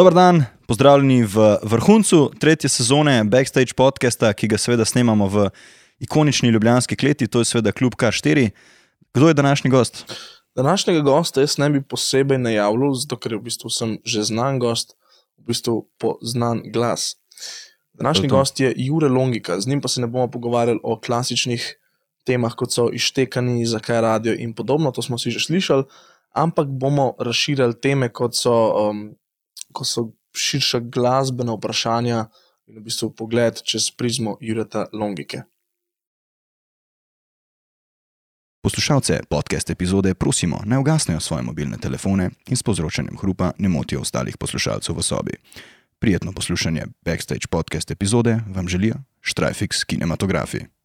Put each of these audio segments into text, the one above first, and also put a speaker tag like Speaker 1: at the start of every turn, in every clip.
Speaker 1: Dober dan, pozdravljeni v vrhuncu tretje sezone Backstage podcasta, ki ga seveda snemamo v ikonični ljubljanski kleti, to je seveda klub K4. Kdo je današnji gost?
Speaker 2: Današnjega gosta jaz ne bi posebej najavljal, zato ker je v bistvu sem že znan gost, v bistvu poznan glas. Današnji
Speaker 1: To to.
Speaker 2: gost je Jure Longika, z njim pa se ne bomo pogovarjali o klasičnih temah, kot so ištekani, zakaj radio in podobno, to smo si že slišali, ampak bomo razširjali teme, kot so, um, kot so širša glasbena vprašanja in v bistvu pogled čez prizmo Jureta Longike.
Speaker 1: Poslušalce podcast epizode prosimo, naj ugasnejo svoje mobilne telefone in s povzročanjem hrupa ne motijo ostalih poslušalcev v sobi. Prijetno poslušanje Backstage podcast epizode vam želijo Štrajfix kinematografi.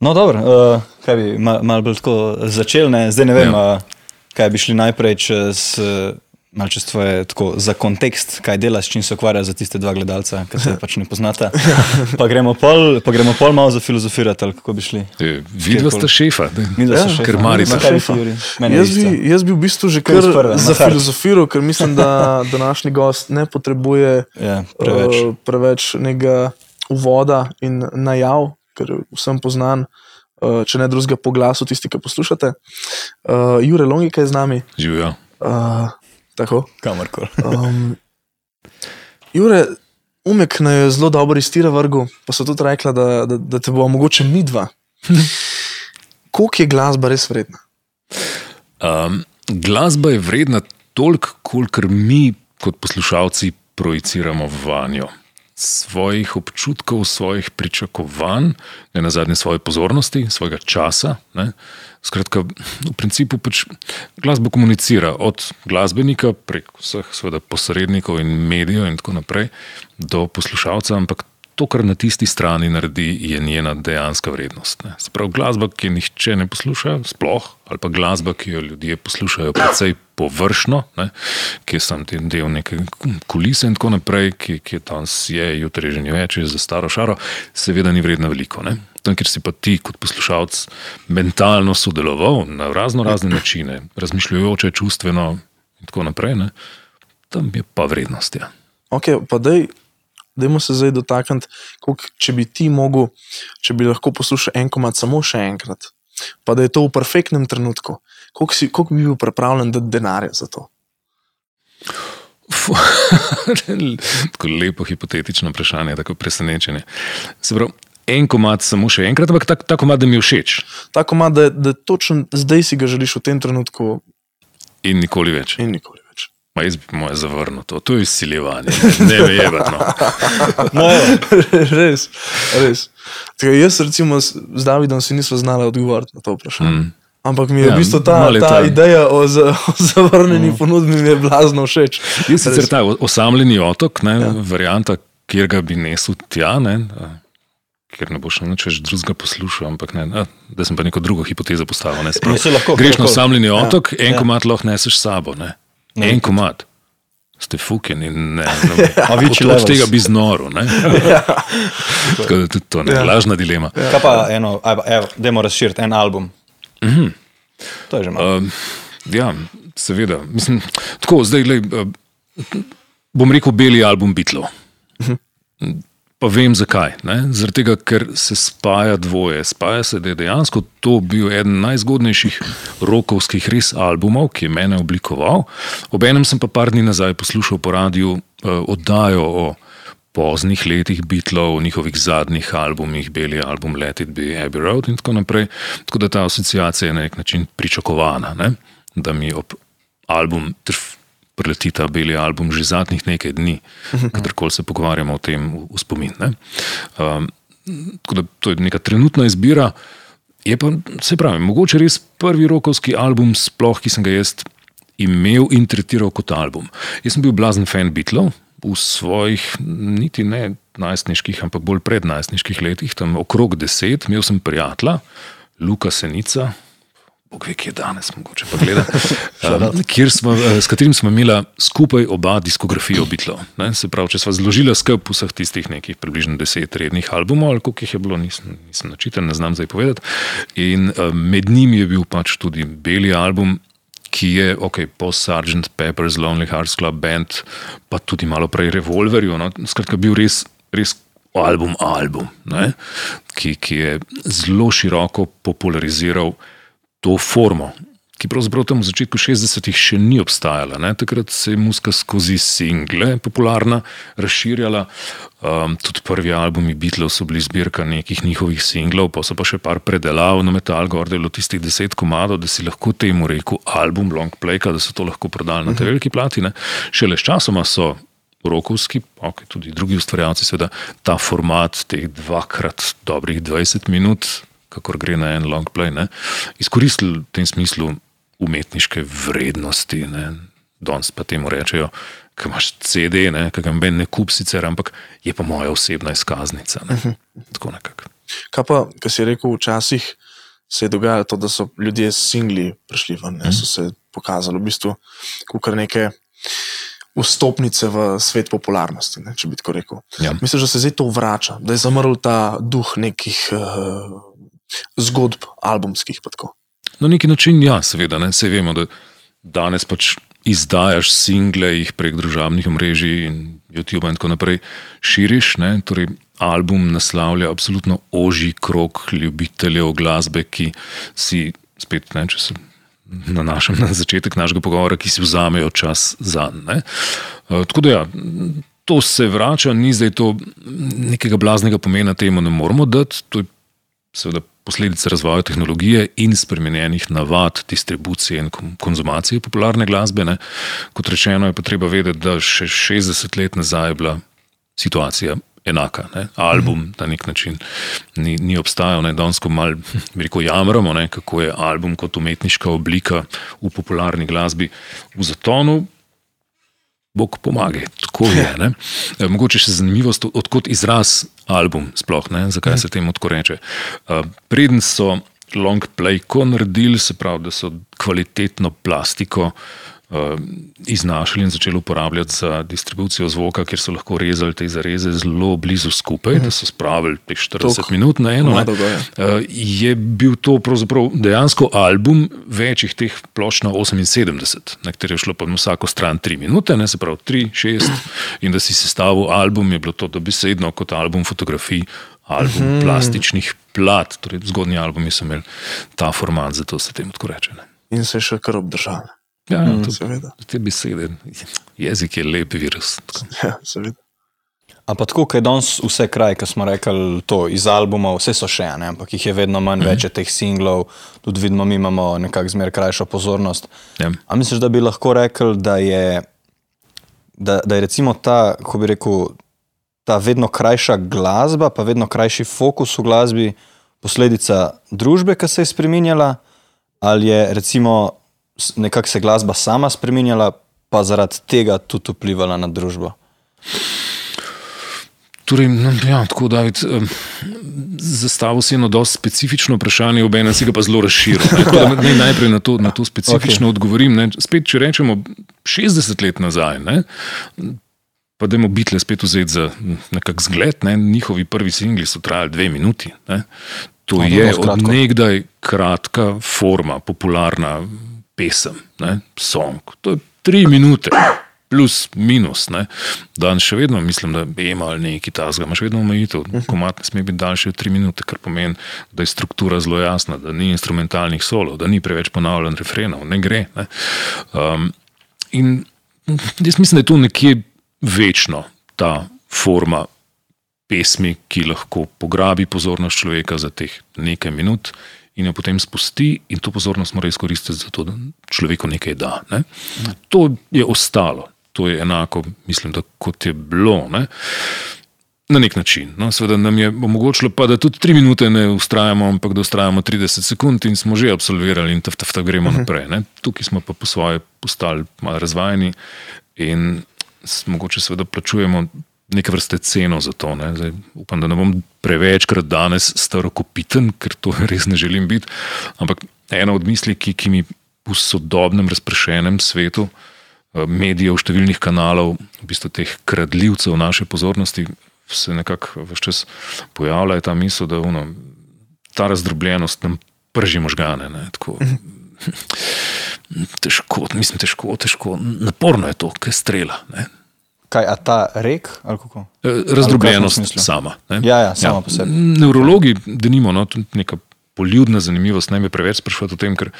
Speaker 1: No, dobro, uh, kaj bi mal, bolj tako začel, ne? zdaj ne vem,
Speaker 3: Ja.
Speaker 1: uh, kaj bi šli najprej čez, uh, čez tvoje, tako, za kontekst, kaj delaš, s čim se ukvarjaš za tiste dva gledalca, ki se pač ne poznata. Pa gremo pol, pa gremo pol malo za filozofirati, ali kako bi šli.
Speaker 3: E, Videla sta šefa, da
Speaker 2: Ja,
Speaker 1: so šefa.
Speaker 3: ker Marica.
Speaker 1: Ma, kaj bi šli, Juri? Meni je
Speaker 2: Jaz bi, jaz bi v bistvu že
Speaker 1: Kar
Speaker 2: kar za
Speaker 1: hard.
Speaker 2: filozofiral, ker mislim, da današnji gost ne potrebuje
Speaker 1: Ja, preveč.
Speaker 2: uh, preveč nekega uvoda in najav, ker vsem poznan, uh, če ne drugega po glasu, tisti, ki poslušate. Uh, Jure Longika je z nami.
Speaker 3: Živijo.
Speaker 2: Uh, tako.
Speaker 1: Kamorkoli.
Speaker 2: Um, Jure, umek naj je zelo dobro iz tira vrgu, pa so tudi rekla, da, da, da te bo mogoče midva. Koliko je glasba res vredna?
Speaker 3: Um, glasba je vredna toliko, kolikor mi kot poslušalci projiciramo v njo. Svojih občutkov, svojih pričakovanj, ne na zadnje svoje pozornosti, svojega časa. Ne. Skratka, v principu pač glasba komunicira od glasbenika prek vseh seveda, posrednikov in medijev in tako naprej do poslušalca, ampak to, kar na tisti strani naredi, je njena dejanska vrednost. Ne. Se pravi, glasba, ki je nihče ne posluša, sploh, ali pa glasba, ki jo ljudje poslušajo precej površno, ne, ki je sam ten del neke kulise in tako naprej, ki, ki je danes je, jutri že ni več, je za staro šaro, seveda ni vredna veliko. Ne. Tam, kjer si pa ti kot poslušalec mentalno sodeloval na razno razne načine, razmišljujoče, čustveno in tako naprej, ne, tam je pa vrednost. Ja.
Speaker 2: Ok, pa dej, dajmo se zdaj dotakniti, če bi ti mogel, če bi lahko poslušal en komat samo še enkrat, pa da je to v perfektnem trenutku, koliko, si, koliko bi bil pripravljen dati denarja za to?
Speaker 3: Tako lepo hipotetično vprašanje, tako presenečenje. Se pravi, en komat samo še enkrat, ampak tako ta komat, da mi je všeč
Speaker 2: Ta komat, da, da točno zdaj si ga želiš v tem trenutku
Speaker 3: in nikoli več.
Speaker 2: in nikoli.
Speaker 3: Ma jaz bi moje zavrnil to, to je izsiljevanje, ne vejevati. No.
Speaker 1: No, ja.
Speaker 2: res, res. Tako, jaz, recimo, z Davidom si nismo znali odgovoriti na to vprašanje. Mm. Ampak mi je
Speaker 3: Ja,
Speaker 2: v bistvu ta,
Speaker 3: je
Speaker 2: ta
Speaker 3: ta-
Speaker 2: ideja o, za, o zavrnjeni mm. ponudbi mi je blazno všeč.
Speaker 3: Jaz sicer
Speaker 2: Res.
Speaker 3: ta osamljeni otok, ne, ja. varianta, kjer ga bi nesel tja, ne, ker ne boš nič več drugega poslušal, ampak ne, a, da sem pa neko drugo hipotezo postavil. Ne, se pravi,
Speaker 1: Ja, lahko,
Speaker 3: greš na osamljeni otok, ja, en
Speaker 1: ja.
Speaker 3: ja. komat lahko neseš s sabo. Ne.
Speaker 1: Ne,
Speaker 3: En komat. Ste fuken in ne. ne
Speaker 1: A
Speaker 3: od,
Speaker 1: Avicii
Speaker 3: od
Speaker 1: levels.
Speaker 3: tega bi znoro. Ne. Tako da tudi to je
Speaker 2: Ja.
Speaker 3: lažna dilema.
Speaker 1: Kaj pa eno, dajmo razširiti en album. Mm -hmm. To je že malo.
Speaker 3: Um, ja, seveda. Mislim, tako, zdaj, glej, uh, bom rekel, beli album Beatlov. Pa vem zakaj. Zaradi tega, ker se spaja dvoje. Spaja se, da je dejansko to bil eden najzgodnejših rokovskih res albumov, ki je mene oblikoval. Obenem sem pa par dni nazaj poslušal po radiju uh, oddajo o poznih letih Beatlov, o njihovih zadnjih albumih, beli album Let It Be Abbey Road in tako naprej. Tako da ta asociacija je na nek način pričakovana, ne? da mi ob album preleti ta beli album že zadnjih nekaj dni, kadarkoli se pogovarjamo o tem v spomin. ne. Um, tako da to je neka trenutna izbira. Je pa, se pravi, mogoče res prvi rokovski album, sploh ki sem ga jaz imel in tretiral kot album. Jaz sem bil blazen fan Beatlov v svojih, niti ne najstniških, ampak bolj prednajstniških letih, tam okrog deset, imel sem prijatelja, Luka Senica, Bog ve, kje je danes, mogoče pa gleda. um, smo, uh, s katerim smo imeli skupaj oba diskografijo Beatlov. Se pravi, če smo zložili skupaj vseh tistih nekih približno deset rednih albumov, ali koliko jih je bilo, nisem, nisem načiten, ne znam zdaj povedati. In uh, med njimi je bil pač tudi beli album. Ki je, ok, po Sgt. Pepper's Lonely Hearts Club Band, pa tudi malo prej Revolverju. No? Skratka, bil res, res album, album, ki, ki je zelo široko populariziral to formo, ki pravzaprav tam v začetku 60-ih še ni obstajala. Ne? Takrat se je muska skozi single popularna, razširjala. Um, tudi prvi albumi Beatlov so bili zbirka nekih njihovih singlov, pa so pa še par predelav na Metal Gordelu, tistih deset komadov, da si lahko temu rekel album, long play, da so to lahko prodali na te mhm. veliki platine. Šele s časoma so rokovski, okay, tudi drugi ustvarjalci, seveda ta format teh dvakrat dobrih 20 minut, kakor gre na en long play, ne, izkoristili v tem smislu umetniške vrednosti. Ne. Danes pa temu rečejo, da imaš CD, ki ga meni ne kup sicer, ampak je pa moja osebna izkaznica. Ne. Mhm. Tako nekako.
Speaker 2: Kaj pa, kar si rekel, včasih se je dogajalo to, da so ljudje singli prišli ven, ne, so se pokazali v bistvu kar nekaj vstopnice v svet popularnosti, ne, če bi tako rekel. Ja. Mislim, da se zdaj to vrača, da je zamrl ta duh nekih uh, zgodb, albumskih.
Speaker 3: Na neki način, ja, seveda, ne, vse vemo, da danes pač izdajaš single jih prek družabnih omrežij in YouTube in tako naprej, širiš. Ne, torej album naslavlja absolutno oži krok ljubiteljev glasbe, ki si spet ne, če se nanašam na začetek našega pogovora, ki si vzamejo čas za njega. Uh, tako da, ja, to se vrača, ni zdaj to nekega blaznega pomena temu, ne moramo dati. To je seveda posledica razvoja tehnologije in spremenjenih navad distribucije in konzumacije popularne glasbe. Ne. Kot rečeno, je potrebno vedeti, da še 60 let nazaj je bila situacija enaka. Ne? Album na nek način ni, ni obstajal, da danes malo rekel, jamramo, ne? kako je album kot umetniška oblika v popularni glasbi v zatonu. Bog pomaga, tako je. Ne? E, mogoče še zanimivost, odkot izraz album, sploh ne, zakaj se temu tako reče. E, preden so long play, ko naredili, se pravi, da so kvalitetno plastiko uh, uh, iznašali in začeli uporabljati za distribucijo zvoka, kjer so lahko rezali te zareze zelo blizu skupaj, mm -hmm. da so spravili te 40 Tok, minut na eno. Uh, je bil to dejansko album večjih teh plošč na 78, na kateri je šlo pa na vsako stran 3 minute, ne se pravi 3, 6, in da si sestavil album, je bilo to dobesedno kot album fotografij. Album mm -hmm. plastičnih plat, torej zgodnji albumi so imeli ta format, zato se temu tako reče. Ne.
Speaker 2: In se še kar obdržali.
Speaker 3: Ja, mm, seveda. Te besede, jezik je lep virus.
Speaker 2: Ja, seveda.
Speaker 4: Ampak tako, kot je danes vse kraj, ki smo rekli, to iz albuma, vse so še ene, ampak jih je vedno manj, mm -hmm. več je teh singlov, tudi vidimo, mi imamo nekako zmer krajšo pozornost. Ja. Ampak misliš, da bi lahko rekel, da je, da, da je recimo ta, kako bi rekel, ta vedno krajša glasba, pa vedno krajši fokus v glasbi, posledica družbe, ki se je spremenjala, ali je recimo nekako se glasba sama spremenjala, pa zaradi tega tudi vplivala na družbo.
Speaker 3: Torej, no, ja, tako da zastavil si eno dosti specifično vprašanje, obe nas ga pa zelo razširil. Naj najprej na to, na to specifično okay. odgovorim. Ne. Spet, če rečemo 60 let nazaj, ne, pa da je mobitle spet vzeti za nekak zgled, ne. njihovi prvi singli so trajali dve minuti. Ne. To no, je od nekdaj kratka forma, popularna pesem, ne, song. To je tri minute, plus, minus. Ne. Dan še vedno mislim, da ima nekaj tasga, imaš vedno omejitev. Mhm. Komat ne sme biti daljši od tri minute, kar pomeni, da je struktura zelo jasna, da ni instrumentalnih solov, da ni preveč ponavljanj refrenov, ne gre. Ne. Um, in jaz mislim, da je to nekje večno, ta forma. Pesmi, ki lahko pograbi pozornost človeka za teh nekaj minut, in jo potem spusti, in to pozornost mora izkoristiti za to, da človeku nekaj da. Ne? To je ostalo, to je enako, mislim, da kot je bilo. Ne? Na nek način. No, seveda nam je omogočilo, pa, da tudi tri minute ne ustrajamo, ampak da ustrajamo 30 sekund in smo že absolvirali, in tako gremo uh mhm. -huh. naprej. Ne? Tukaj smo pa po svoje postali malo razvajeni in mogoče seveda plačujemo neke vrste ceno za to. Zdaj, upam, da ne bom prevečkrat danes starokopiten, ker to res ne želim biti. Ampak ena od misli, ki, ki mi v sodobnem, razpršenem svetu, eh, medijev, številnih kanalov, v bistvu teh kradljivcev naše pozornosti, se nekako vse čas pojavlja, je ta misel, da ono, ta razdrobljenost nam prži možgane. Ne, tako, težko, mislim, težko, težko, naporno je to, kaj strela. Ne.
Speaker 4: Kaj, a ta rek?
Speaker 3: Eh, razdrobljenost sama.
Speaker 4: Ne. Ja, ja, sama ja. po sebi.
Speaker 3: Neurologi, da nimamo no, neka poljudna zanimivost, ne me preveč sprašovati o tem, ker,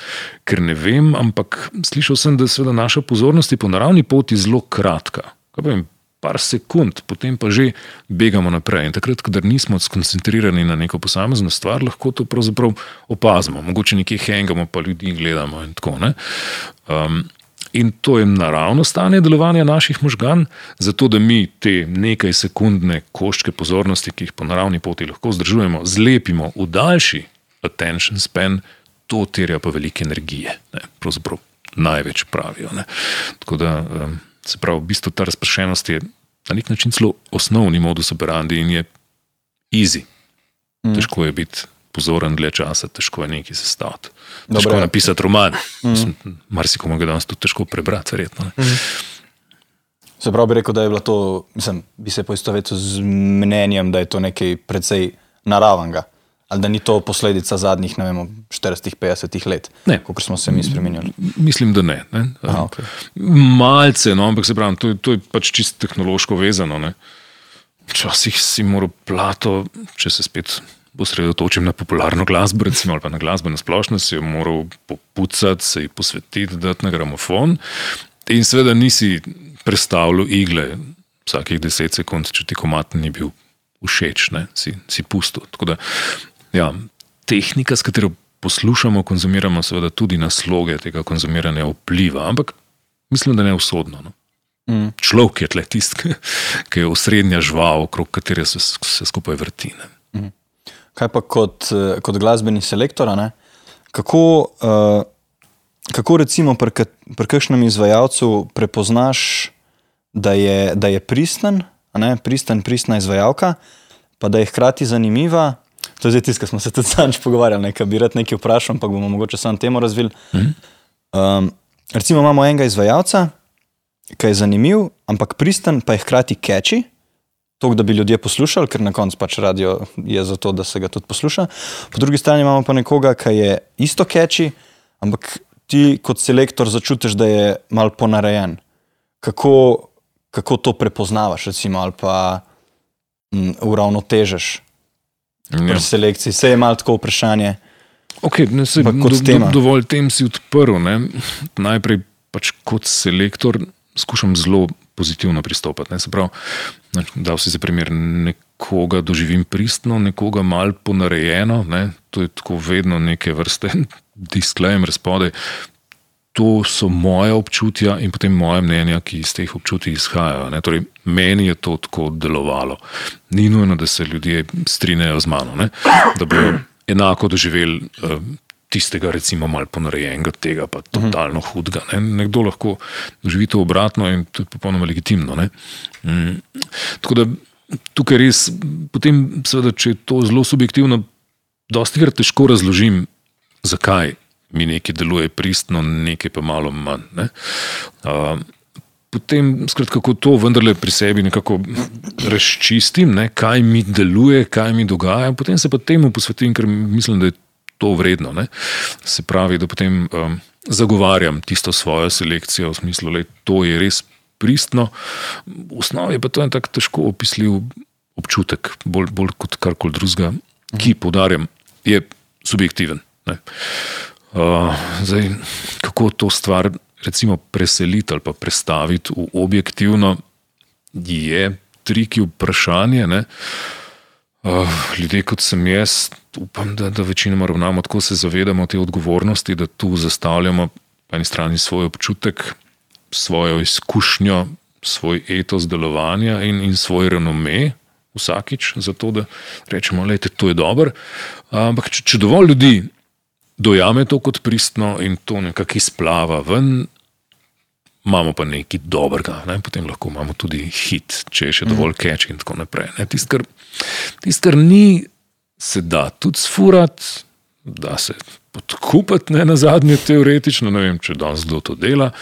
Speaker 3: ker ne vem, ampak slišal sem, da je naša pozornost po naravni poti zelo kratka. Vem, par sekund, potem pa že begamo naprej. In takrat, ko nismo skoncentrirani na neko posamezno stvar, lahko to pravzaprav opazimo. Mogoče nekje hengamo, pa ljudi gledamo in tako naprej. Um, in to je naravno stanje delovanja naših možgan, zato da mi te nekaj sekundne koščke pozornosti, ki jih po naravni poti lahko zdržujemo, zlepimo v daljši attention span, to terja pa veliko energije. Ne, pravzaprav največ pravijo. Ne. Tako da se pravi, v bistvu ta razpršenost je na nek način celo osnovni modus operandi in je easy. Mm. Težko je biti pozoren dlje časa, težko je nekaj sestaviti. Težko je napisati roman. Mm. Marsikomu ga danes tudi težko prebrati, verjetno. Mm.
Speaker 4: Se pravi, bi rekel, da je bilo to, mislim, bi se poistovetil z mnenjem, da je to nekaj precej naravnega. Ali da ni to posledica zadnjih 40-50 let, kot smo se mi spremenili?
Speaker 3: Mislim, da ne. ne. Aha, okay. Malce, no, ampak se pravi, to, to je pač čisto tehnološko vezano. Včasih si moral plato, če se spet osredotočim na popularno glasbo, recimo, ali pa na glasbo na splošno, si jo moral popucati, se ji posvetiti, dati na gramofon. In seveda nisi predstavljal igle vsakih 10 sekund, če ti komat ni bil všeč, ne, si, si pusto. Da Ja, tehnika, s katero poslušamo, konzumiramo, seveda tudi na sloge tega konzumiranja vpliva, ampak mislim, da ne usodno. No. Mm. Človek je tle tisti, ki je osrednja žival, okrog katere se, se skupaj vrti. Mm.
Speaker 4: Kaj pa kot, eh, kot glasbeni selektor, kako, uh, kako recimo pri, pri kakšnem izvajalcu prepoznaš, da je, da je pristen, pristen, pristna izvajalka, pa da je hkrati zanimiva, To je zdaj tisto, kar smo se tudi sami pogovarjali, nekaj bi rad nekaj vprašal, pa bomo mogoče samo temo razvili. Um, recimo imamo enega izvajalca, ki je zanimiv, ampak pristen, pa je hkrati catchy. To, da bi ljudje poslušali, ker na koncu pač radio je za to, da se ga tudi posluša. Po drugi strani imamo pa nekoga, ki je isto catchy, ampak ti kot selektor začutiš, da je mal ponarejen. Kako, kako to prepoznavaš, recimo, ali pa um, uravnotežeš? ja. selekciji. Vse je malo tako vprašanje.
Speaker 3: Okay, ne, se, do, do, dovolj tem si odprl. Ne? Najprej pač kot selektor skušam zelo pozitivno pristopiti. Da si za primer nekoga doživim pristno, nekoga mal ponarejeno. Ne? To je tako vedno neke vrste disclaimer spodaj to so moje občutja in potem moje mnenja, ki iz teh občutij izhajajo. Torej, meni je to tako delovalo. Ni nujno, da se ljudje strinjajo z mano, ne? da bi enako doživeli uh, tistega, recimo, malo ponarejenega, tega pa totalno hudega. Ne? Nekdo lahko doživi to obratno in to je popolnoma legitimno. Mm. Tako da tukaj res, potem, seveda, če je to zelo subjektivno, dosti krat težko razložim, zakaj mi nekaj deluje pristno, nekaj pa malo manj. Ne? Uh, potem, skratka, kako to vendarle pri sebi nekako razčistim, ne? kaj mi deluje, kaj mi dogaja, potem se pa temu posvetim, ker mislim, da je to vredno. Ne? Se pravi, da potem um, zagovarjam tisto svojo selekcijo v smislu, da to je res pristno. V osnovi pa to je tako težko opisljiv občutek, bolj, bolj kot karkoli drugega, ki, podarjam, je subjektiven. Ne? Uh, zdaj, kako to stvar recimo, preseliti ali pa prestaviti v objektivno, je triki vprašanje. Uh, ljudje, kot sem jaz, upam, da, da večinoma ravnamo tako, se zavedamo te odgovornosti, da tu zastavljamo po eni strani svoj občutek, svojo izkušnjo, svoj etos delovanja in, in svoj renome. Vsakič, zato da rečemo, da je to dobro. Ampak, če, če dovolj ljudi dojame to kot pristno in to nekako izplava ven, imamo pa nekaj dobrega, ne? potem lahko imamo tudi hit, če je še dovolj keč in tako naprej. Tisto, kar, tist, kar ni, se da tudi sfurati, da se podkupiti, ne na zadnje, teoretično. Ne vem, če danes kdo to dela,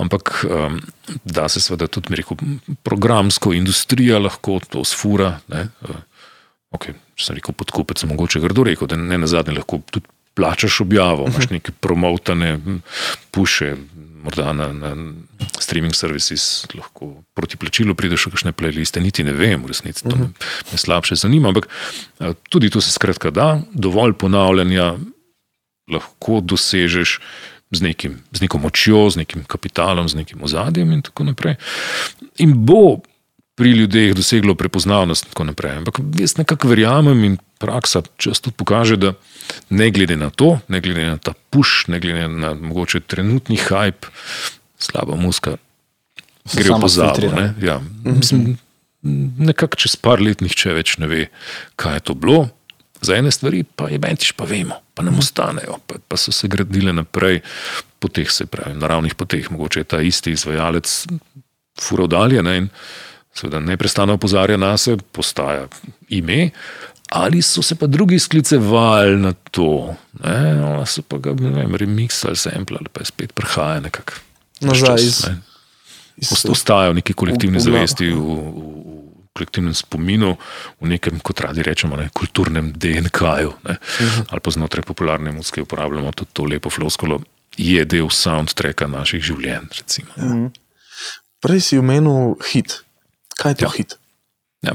Speaker 3: ampak um, da se seveda tudi, rekel, programsko industrija lahko to sfura. Ne, uh, okay, če sem rekel podkupiti, sem mogoče grdo rekel, da ne na zadnje lahko tudi plačaš objavo, imaš mhm. neke promotane puše. Morda na, na streaming services lahko proti plačilu prideš v kakšne playliste, niti ne vem, v resnici to me, me slabše zanima. Ampak tudi to se skratka da, dovolj ponavljanja lahko dosežeš z, nekim, z neko močjo, z nekim kapitalom, z nekim ozadjem in tako naprej. In bo pri ljudeh doseglo prepoznavnost in tako naprej. Ampak jaz nekako verjamem in praksa često pokaže, da ne glede na to, ne glede na ta puš, ne glede na mogoče trenutni hype, slaba muska, gre v pozabo. Ne? Ja, mislim, nekako čez par let nihče več ne ve, kaj je to bilo. Za ene stvari pa je bentiš, pa vemo, pa nam ostanejo, pa, pa so se gradile naprej po teh, se pravi, naravnih poteh. Mogoče je ta isti izvajalec furo dalje ne? in seveda neprestano opozarja na sebe, postaja ime. Ali so se pa drugi sklicevali na to, ali so pa ga vem, remix ali sample, ali pa je spet prihaja nekako.
Speaker 2: Nazaj iz.
Speaker 3: Ne? Ostajajo neki kolektivni zavesti v, v, kolektivnem spominu, v nekem, kot radi rečemo, ne, kulturnem DNK-ju, uh -huh. ali pa znotraj popularne muzike uporabljamo tudi to lepo floskolo, je del soundtracka naših življenj. Uh -huh.
Speaker 2: Prej si omenil hit. Kaj je to ja. hit?
Speaker 3: Ja.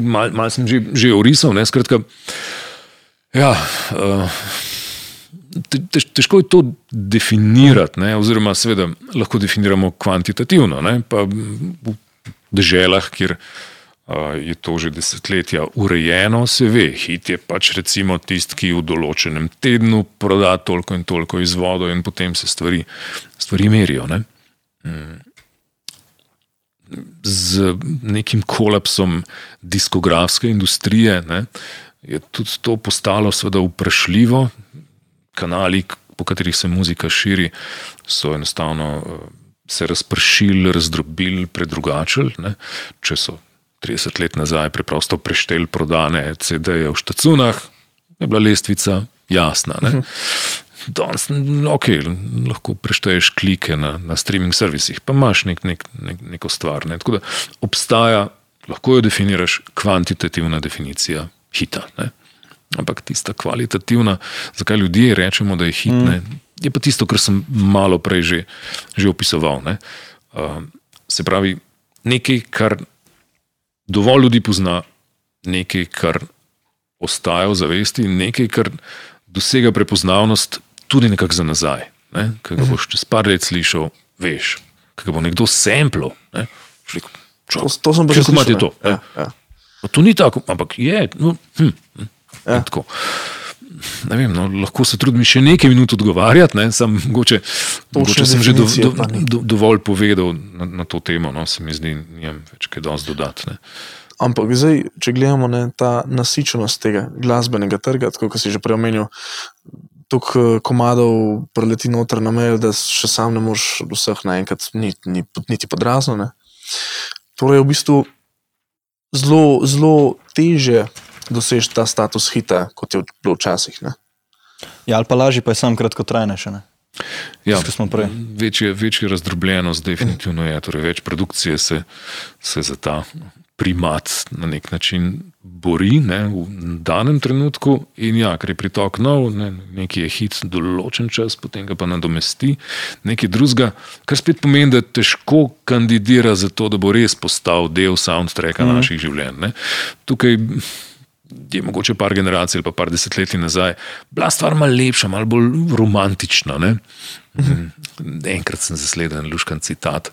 Speaker 3: Malo mal sem že, že orisal, ne skratka. Ja, uh, tež, težko je to definirati, ne, oziroma seveda lahko definiramo kvantitativno. Ne, pa v državah, kjer uh, je to že desetletja urejeno, se ve, hit je pač recimo tisti, ki v določenem tednu proda toliko in toliko izvodov, in potem se stvari, stvari merijo. Ne? Mm. Z nekim kolapsom diskografske industrije ne, je tudi to postalo vprašljivo. Kanali, po katerih se muzika širi, so enostavno se razpršili, razdrobili, predrugačili. Ne? Če so 30 let nazaj preprosto prešteli prodane CD-je v štacunah, je bila lestvica jasna. Mhm. Danes okay, lahko prešteješ klike na, na streaming servisih, pa imaš nek, nek, nek, neko stvar. Ne? Tako da obstaja, lahko jo definiraš, kvantitativna definicija hita. Ne? Ampak tista kvalitativna, zakaj ljudje rečemo, da je hit, mm je pa tisto, kar sem malo prej že, že opisoval. Uh, se pravi, nekaj, kar dovolj ljudi pozna, nekaj, kar ostaja v zavesti, nekaj, kar dosega prepoznavnost tudi nekako za nazaj. Ne? Kaj ga boš čez par let slišal, veš, kaj bo nekdo semplo. Ne?
Speaker 2: To, to sem pa že
Speaker 3: slišal. Ja, ja. To ni tako, ampak je. No, hm, hm, ja ne vem, no, lahko se trudim še nekaj minut odgovarjati, ne, sam mogoče, mogoče sem že do, do, do, dovolj povedal na, na to temo, no, se mi zdi, nijem več kaj dosti dodati.
Speaker 2: Ampak zdaj, če gledamo ne, ta nasičenost tega glasbenega trga, kot si že prej omenil, toliko eh, komadov preleti noter na mejo, da še sam ne moreš vseh naenkrat, niti, niti, niti podrazno. Ne. Torej, v bistvu zelo, zelo teže dosež ta status hita, kot je bilo včasih.
Speaker 4: Ja, ali pa lažje, pa je sam kratkotrajnejše.
Speaker 3: Ja, večja, večja razdrobljenost, definitivno je, torej več produkcije se, se za ta primat na nek način bori ne, v danem trenutku. In ja, ker je pritok nov, ne, nekaj je hit določen čas, potem ga pa nadomesti nekaj drugega, kar spet pomeni, da težko kandidira za to, da bo res postal del soundtracka mm. naših življenj. Ne. Tukaj je mogoče par generacij ali pa par desetletij nazaj, bila stvar malo lepša, malo bolj romantična. Ne? Mhm. Enkrat sem zasledil luškan citat.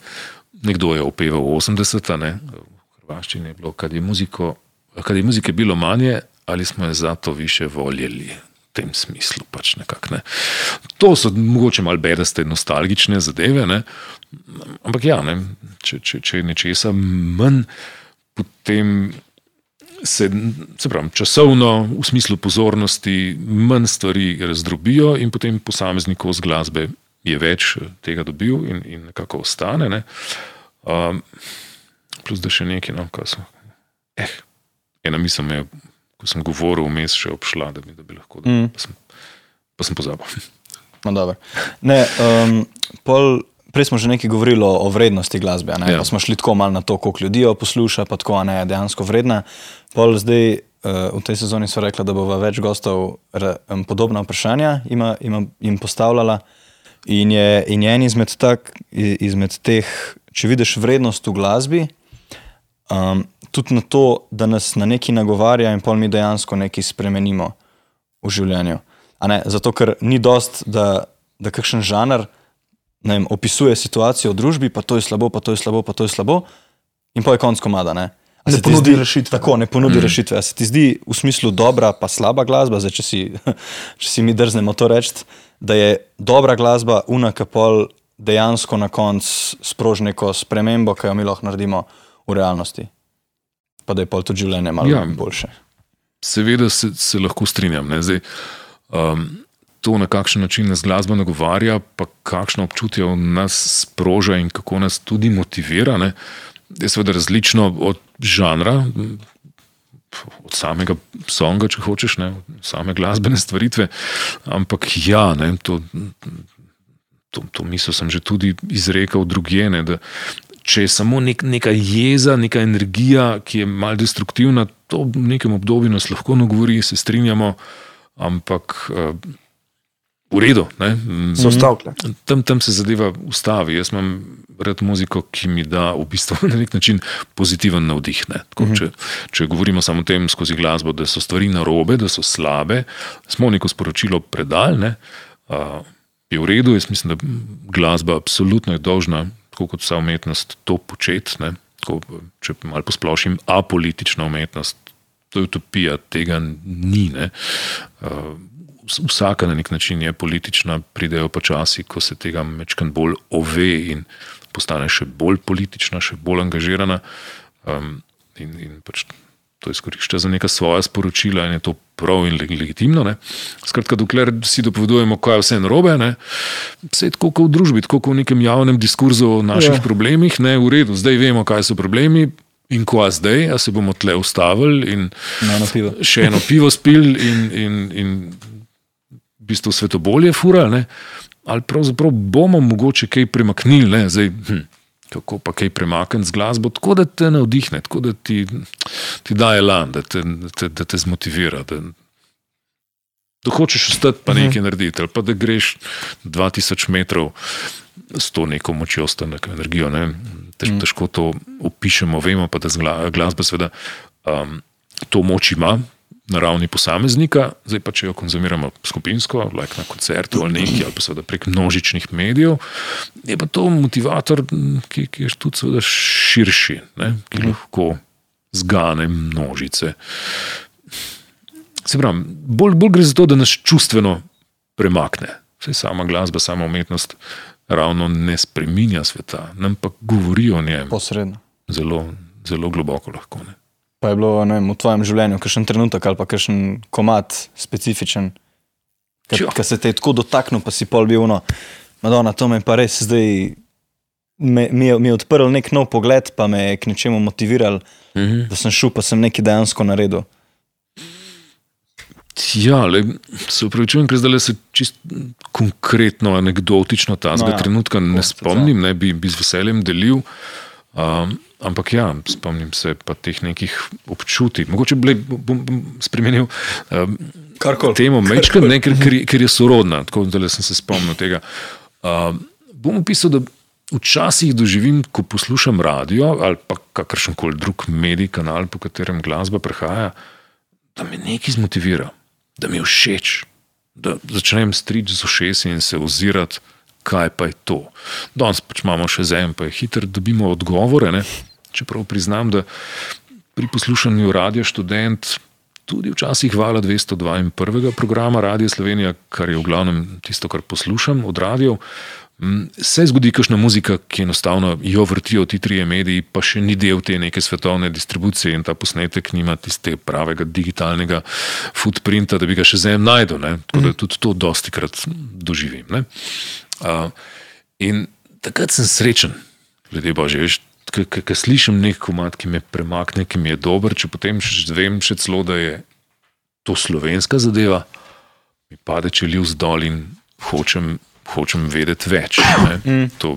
Speaker 3: Nekdo je opeval 80-ta, v Hrvaščini je bilo, kad je, muziko, kad je muzike bilo manje, ali smo je zato više voljeli. V tem smislu pač nekako. Ne. To so mogoče malo bedaste, nostalgične zadeve, ne. ampak ja, ne, če, če, če je nečesa manj, potem se, se pravi, časovno, v smislu pozornosti, manj stvari razdrobijo, in potem posameznikov z glasbe je več tega dobil in, in nekako ostane. Ne. Um, plus, da še nekaj, no, kar so. Eh, ena misel me je, ko sem govoril, vmes še obšla, da bi, da bi lahko. Da, mm. pa, sem, pa sem pozabil.
Speaker 4: No, ne, um, pol, prej smo že nekaj govorili o vrednosti glasbe. Ja. Smo šli tako malo na to, koliko ljudi jo posluša, pa tako je dejansko vredna. Pol zdaj uh, v tej sezoni so rekli, da bo več gostov um, podobna vprašanja ima, ima, jim postavljala. In je, in je en izmed, tak, izmed teh, če vidiš vrednost v glasbi, um, tudi na to, da nas na neki nagovarja in pol mi dejansko nekaj spremenimo v življenju. Zato, ker ni dost, da, da kakšen žanr vem, opisuje situacijo v družbi, pa to je slabo, pa to je slabo, pa to je slabo, in pa je konc komada. Ne,
Speaker 2: ne ponudi zdi, rešitve.
Speaker 4: Tako, ne ponudi mm. rešitve. A se ti zdi v smislu dobra, pa slaba glasba, zdaj, če, si, če si mi drznemo to reči, da je dobra glasba, unaka pol dejansko na koncu sproži neko spremembo, ki jo mi lahko naredimo v realnosti. Pa da je pol tudi življenje malo ja, boljše.
Speaker 3: Seveda se, se lahko strinjam. Zdaj, um, to, na kakšen način nas glasba nagovarja, pa kakšno občutje v nas sproža in kako nas tudi motivira, ne, je seveda različno od žanra, od samega songa, če hočeš, ne, same glasbene stvaritve. Ampak ja, ne, to, to, to misel sem že tudi izrekel drugje. Ne, da, Če je samo nek, neka jeza, neka energija, ki je malo destruktivna, to v nekem obdobju nas lahko nagovori, se strinjamo, ampak uh, v redu.
Speaker 2: Zostavlja.
Speaker 3: Tam, tam se zadeva ustavi. Jaz imam rad muziko, ki mi da v bistvu na nek način pozitiven navdih. Tako, mm -hmm. če, če govorimo samo o tem skozi glasbo, da so stvari narobe, da so slabe, smo neko sporočilo predali, uh, je v redu. Jaz mislim, da glasba absolutno je dolžna, tako kot vsa umetnost, to početi. Če malo posplošim, apolitična umetnost. To je utopija, tega ni. Uh, vsaka na nek način je politična, pridejo pa časi, ko se tega mečkan bolj ove in postane še bolj politična, še bolj angažirana. Um, in, in pač to izkorišča za neka svoja sporočila in je to prav in legitimno. Ne. Skratka, dokler si dopovedujemo, kaj je vse narobe, vse je tako kot v družbi, tako kot v nekem javnem diskurzu o naših ja. problemih, ne v redu, zdaj vemo, kaj so problemi. In ko je zdaj, a se bomo tle ustavili in še eno pivo spili, in, in, in bistvu svetu bolje furali, ali pravzaprav bomo mogoče kaj premaknili, zdaj, hm, kako pa kaj premakniti z glasbo, tako da te navdihne, tako da ti, ti daje lan, da te, da te, da te zmotivira. Da, da hočeš ostati pa nekaj mhm. narediti, ali pa da greš 2000 metrov s to neko močjo, s to neko energijo. Ne? Tež, mhm. težko to opišemo, vemo pa, da glasba seveda um, to moč ima, na ravni posameznika, zdaj pa če jo konzumiramo skupinsko, like na koncertu ali nekaj, ali pa seveda prek množičnih medijev, je pa to motivator, ki, ki je tudi širši, ne, ki mhm. lahko zgane množice. Se pravi, bolj, bolj gre za to, da nas čustveno premakne. Vse sama glasba, sama umetnost ravno ne spreminja sveta, nam pa govori o njem.
Speaker 4: Posredno.
Speaker 3: Zelo, zelo globoko lahko. Ne.
Speaker 4: Pa je bilo vem, v tvojem življenju kakšen trenutek ali pa kakšen komat specifičen, ki se te je tako dotaknil, pa si pol bil no, Madonna, to me pa res zdaj. Me, mi, je, mi je odprl nek nov pogled, pa me je k nečemu motiviral, mm -hmm. da sem šel, pa sem nekaj dejansko naredil.
Speaker 3: Ja, le, se upravičujem, ker zdaj se čisto konkretno, anekdotično ta no, ja, trenutka ne spomnim, ne bi, bi z veseljem delil. Um, Ampak ja, spomnim se pa teh nekih občutij. Mogoče bi bom, bom spremenil um, temo Mečka, ne, ker, ker, ker je sorodna, tako da sem se spomnil tega. Um, bom opisal, da včasih doživim, ko poslušam radio ali pa kakršen koli drug medij, kanal, po katerem glasba prehaja, da me nekaj zmotivira, da mi je všeč, da začnem striči z ušesi in se ozirati kaj pa je to. Danes pač imamo še zem, pa je hiter, dobimo odgovore. Ne? Čeprav priznam, da pri poslušanju radio študent. Tudi včasih vala 202 programa Radio Slovenija, kar je v glavnem tisto, kar poslušam od radio. Mm, se zgodi kakšna muzika, ki enostavno jo vrtijo ti trije mediji, pa še ni del te neke svetovne distribucije in ta posnetek nima tiste pravega digitalnega footprinta, da bi ga še zem najdel. Tako da tudi to dosti krat doživim. Ne? Uh, in takrat sem srečen, ljudje božje, veš. Ker slišim nek komat, ki me premakne, ki mi je dober, če potem še vem, še celo, da je to slovenska zadeva, mi pade čelil zdol in hočem, hočem vedeti več. To,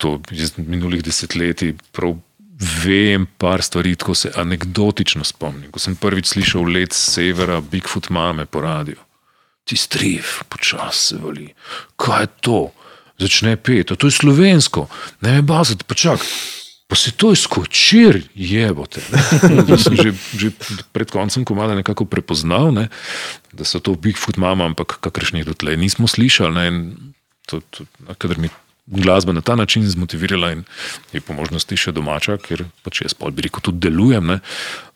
Speaker 3: to iz minulih desetletij prav vem par stvari, ko se anekdotično spomnim. Ko sem prvič slišal let severa, Bigfoot mame po radiju. Ti striv, počasi se vali. Kaj je to? Začne peti, to je slovensko, ne me bazati, pa čak. Pa se to izkočir, jebote. Že, že pred koncem komada nekako prepoznal, ne, da so to Bigfoot mama, ampak kakršnih dotlej nismo slišali. Ne, to, to, kadar mi glasba na ta način zmotivirala in je po možnosti še domača, ker pač jaz pa bi rekel, tudi delujem. Ne,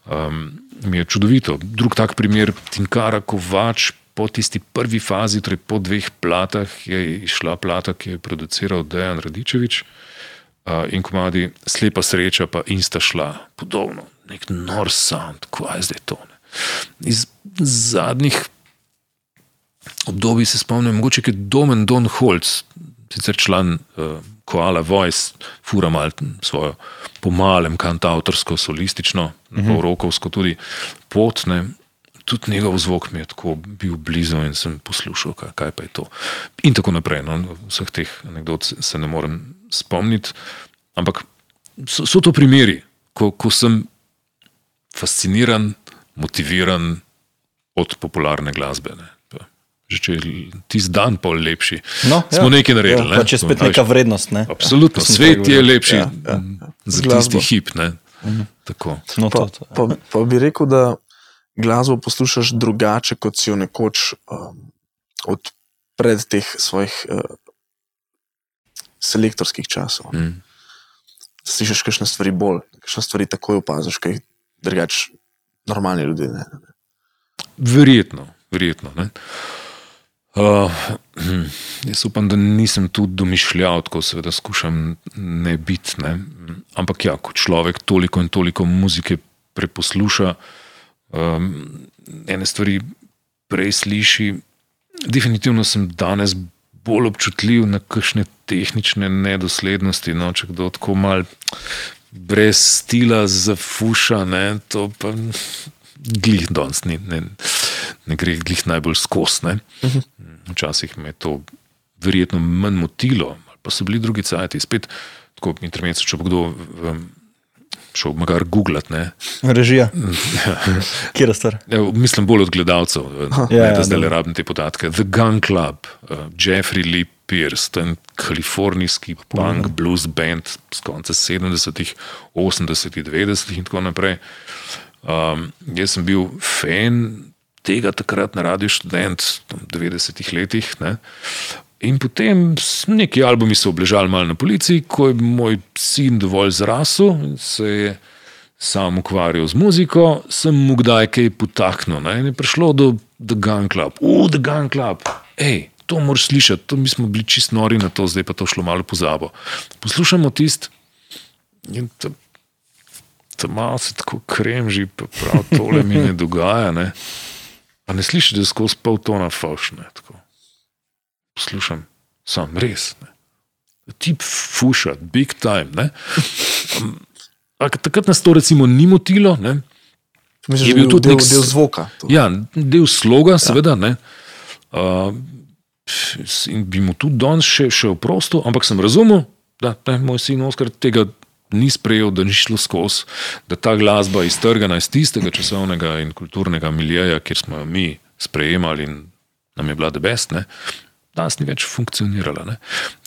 Speaker 3: um, mi je čudovito. Drug tak primer, Tinkara Kovač. Po tisti prvi fazi, torej po dveh platah, je išla plata, ki je produciral Dejan Radičevič uh, in komadi Slepa sreča, pa in sta šla podobno, nek nor sound, kaj je zdaj to. Ne? Iz zadnjih obdobij se spomnim, mogoče je Domen Don Holz, sicer član uh, Koala Voice, fura malten svojo pomalem kantautorsko, solistično, uh -huh. rokovsko tudi potne. Tudi njegov zvok mi je tako bil blizu in sem poslušal, kaj, kaj pa je to. In tako naprej. No, vseh teh anegdot se ne morem spomniti. Ampak so, so to primeri, ko, ko sem fasciniran, motiviran od popularne glasbe. Ne. Že če je tisti dan pol lepši, no, smo ja, nekaj naredili.
Speaker 4: Ja, ne. Če je spet neka vrednost. Ne.
Speaker 3: Absolutno, svet je lepši ja, ja, ja. za tisti hip. Mhm.
Speaker 2: No, pa, pa, pa bi rekel, da glasbo poslušaš drugače, kot si jo nekoč um, od pred teh svojih uh, selektorskih časov. Mm. Slišiš kakšne stvari bolj, kakšne stvari takoj opaziš, kaj drugač normalni ljudje. Ne, ne.
Speaker 3: Verjetno, verjetno. Uh, jaz upam, da nisem tu domišljal, tako seveda skušam ne biti. Ne. Ampak ja, ko človek toliko in toliko muzike preposluša, um, ene stvari prej sliši. Definitivno sem danes bolj občutljiv na kakšne tehnične nedoslednosti. No, če kdo tako mal brez stila zafuša, ne, to pa glih danes ni, ne, ne gre glih najbolj skosne. Mhm. Včasih me je to verjetno manj motilo, pa so bili drugi cajti, spet tako intermezzo, če bo kdo. Um, šel magar googlati.
Speaker 4: Režija. Kje je stvar?
Speaker 3: Mislim bolj od gledalcev, da ja, ja, zdaj le rabim te podatke. The Gun Club, uh, Jeffrey Lee Pierce, ten kalifornijski punk blues band z konca 70-ih, 80-ih, 90-ih in tako naprej. Um, jaz sem bil fan tega takrat na radiu študent, v 90-ih letih. Ne? In potem neki albumi so obležali malo na policiji, ko je moj sin dovolj zrasel in se je sam ukvarjal z muziko, sem mu kdaj kaj potaknil. Ne? In je prišlo do The Gun Club. Uf, The Gun Club, hej, to moraš slišati, to mi smo bili čist nori na to, zdaj pa to šlo malo pozabo. Poslušamo tisti in tam malo se tako kremži, pa prav tole mi ne dogaja. Ne? A ne slišiš, da je skozi pol tona faušne poslušam, sam res. Ne. Tip fuša, big time. Takrat nas to recimo ni motilo.
Speaker 2: Mislim, je bil tudi del, del zvoka.
Speaker 3: To. Ja, del sloga, ja. seveda. Uh, in bi mu tudi danes še, še oprostil, ampak sem razumel, da ne, moj sin Oskar tega ni sprejel, da ni šlo skozi, da ta glasba iztrgana iz tistega časovnega in kulturnega miljeja, kjer smo jo mi sprejemali in nam je bila debest danes ni več funkcionirala. Ne.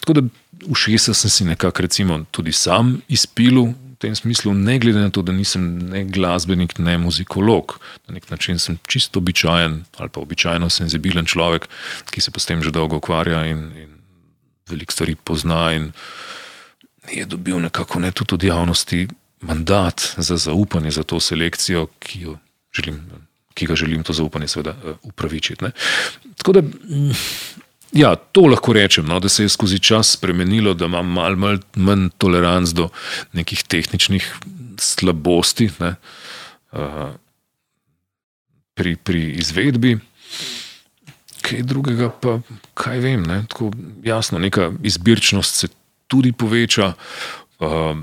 Speaker 3: Tako da v šesa sem si nekako tudi sam izpil v tem smislu, ne glede na to, da nisem ne glasbenik, ne muzikolog. Na nek način sem čisto običajen ali pa običajno senzibilen človek, ki se s tem že dolgo ukvarja in, in veliko stvari pozna. In je dobil nekako ne tudi od javnosti mandat za zaupanje za to selekcijo, ki jo želim. Ki ga želim to zaupanje, seveda, eh, upravičiti. Ne. Tako da Ja, to lahko rečem, no, da se je skozi čas spremenilo, da imam malo mal, manj toleranc do nekih tehničnih slabosti ne, uh, pri, pri izvedbi. Kaj drugega, pa kaj vem. Ne, tako, jasno, neka izbirčnost se tudi poveča. Uh,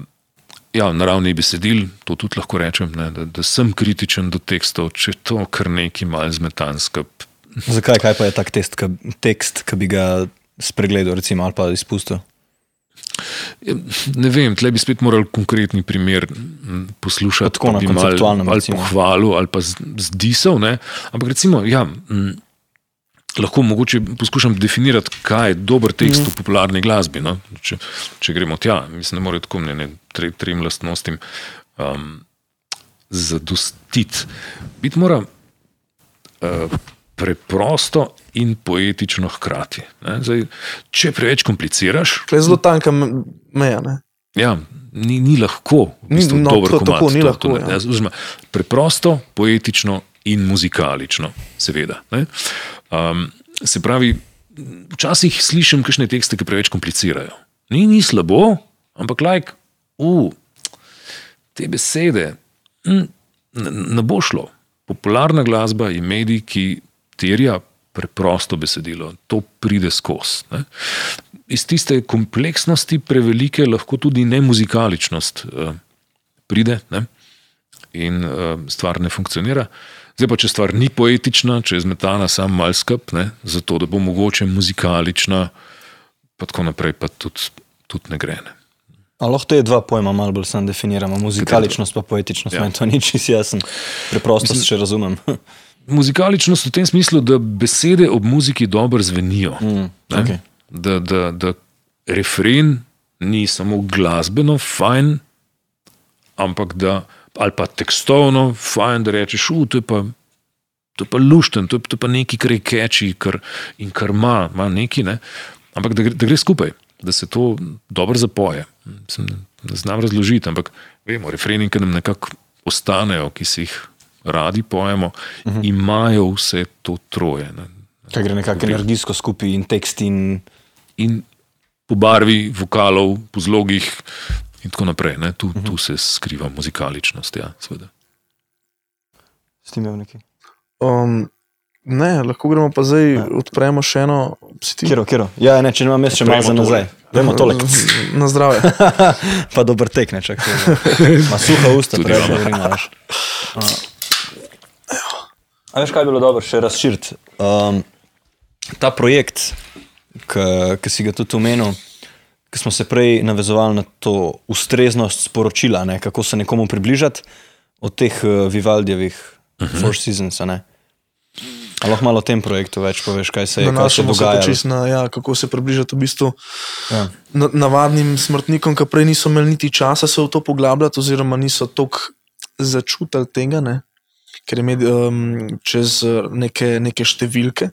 Speaker 3: ja, na ravni besedil, to tudi lahko rečem, ne, da, da sem kritičen do tekstov, če to kar neki mal zmetanska.
Speaker 4: Zakaj kaj pa je tak test, ka, tekst, ki bi ga spregledal, recimo, ali pa izpustil?
Speaker 3: Ne vem, tle bi spet morali konkretni primer poslušati,
Speaker 4: tako na konceptualnem
Speaker 3: ali pohvalu ali pa zdisel. Ampak recimo, ja. M, lahko mogoče poskušam definirati, kaj je dober tekst mm. v popularni glasbi. No? Če, če gremo tja, mislim, da morajo tako ne, ne tre, trem lastnostim um, zadostiti. Biti mora uh, preprosto in poetično hkrati. Zdaj, če preveč kompliciraš.
Speaker 2: To je zelo tanka meja.
Speaker 3: Ja, ni, ni lahko, v bistvu,
Speaker 2: no,
Speaker 3: dobro,
Speaker 2: to, tako, ni
Speaker 3: to,
Speaker 2: lahko.
Speaker 3: To,
Speaker 2: ja.
Speaker 3: ja, preprosto, poetično in muzikalično, seveda. Um, se pravi, včasih slišim kakšne tekste, ki preveč komplicirajo. Ni, ni slabo, ampak like, uh, te besede hm, ne, ne bo šlo. Popularna glasba je medij, ki terja preprosto besedilo, to pride skozi. Iz tiste kompleksnosti prevelike lahko tudi ne muzikaličnost uh, pride ne? in uh, stvar ne funkcionira. Zdaj pa, če stvar ni poetična, če je zmetana samo mal skup, zato da bo mogoče muzikalična, pa tako naprej, pa tudi, tudi ne gre. Ne.
Speaker 4: Lahko te dva pojma malo bolj sam definiramo, muzikaličnost pa poetičnost, ja. meni to ni čisto jasno, preprosto se razumem.
Speaker 3: Muzikaličnost v tem smislu, da besede ob muziki dobro zvenijo.
Speaker 4: Mm, okay.
Speaker 3: da, da, da refren ni samo glasbeno, fajn, ampak da ali pa tekstovno, fajn, da rečeš, uf, to je pa. To je pa lušten, to je, to je pa nekaj, kar je keči kar, in kar ima, ima nekaj, ne? ampak da gre, da gre skupaj, da se to dobro zapoje. Sem, ne znam razložiti, ampak vemo, refreni, ki nam nekako ostanejo, ki si jih radi pojemo, uh mhm. -huh. imajo vse to troje. Ne?
Speaker 4: Kaj gre nekako energijsko skupaj in tekst in.
Speaker 3: in po barvi vokalov, po zlogih, in tako naprej. Tu, uh -huh. tu se skriva muzikaličnost. Ja,
Speaker 4: S tem je nekaj.
Speaker 2: Um, ne, lahko gremo pa zdaj, ne. odpremo še eno
Speaker 4: psihijo. Kjer, kjer? Ja, ne, če imam jaz še malo za nazaj. Vemo tole.
Speaker 2: Na zdravje.
Speaker 4: pa dober tek, ne čakaj. Ma suha usta, tudi ne imaš. A veš, kaj bi bilo dobro še razširiti? Um, ta projekt, ki si ga tudi omenil ki smo se prej navezovali na to ustreznost sporočila, ne, kako se nekomu približati od teh uh, Vivaldijevih uh mhm. -huh. Four Seasons. Ali lahko malo o tem projektu več poveš, kaj se je dogajalo?
Speaker 2: Na, ja, kako se približati v bistvu ja. navadnim smrtnikom, ki prej niso imeli niti časa se v to poglabljati, oziroma niso tako začutili tega, ne? Ker je imel um, čez eh, neke, neke številke.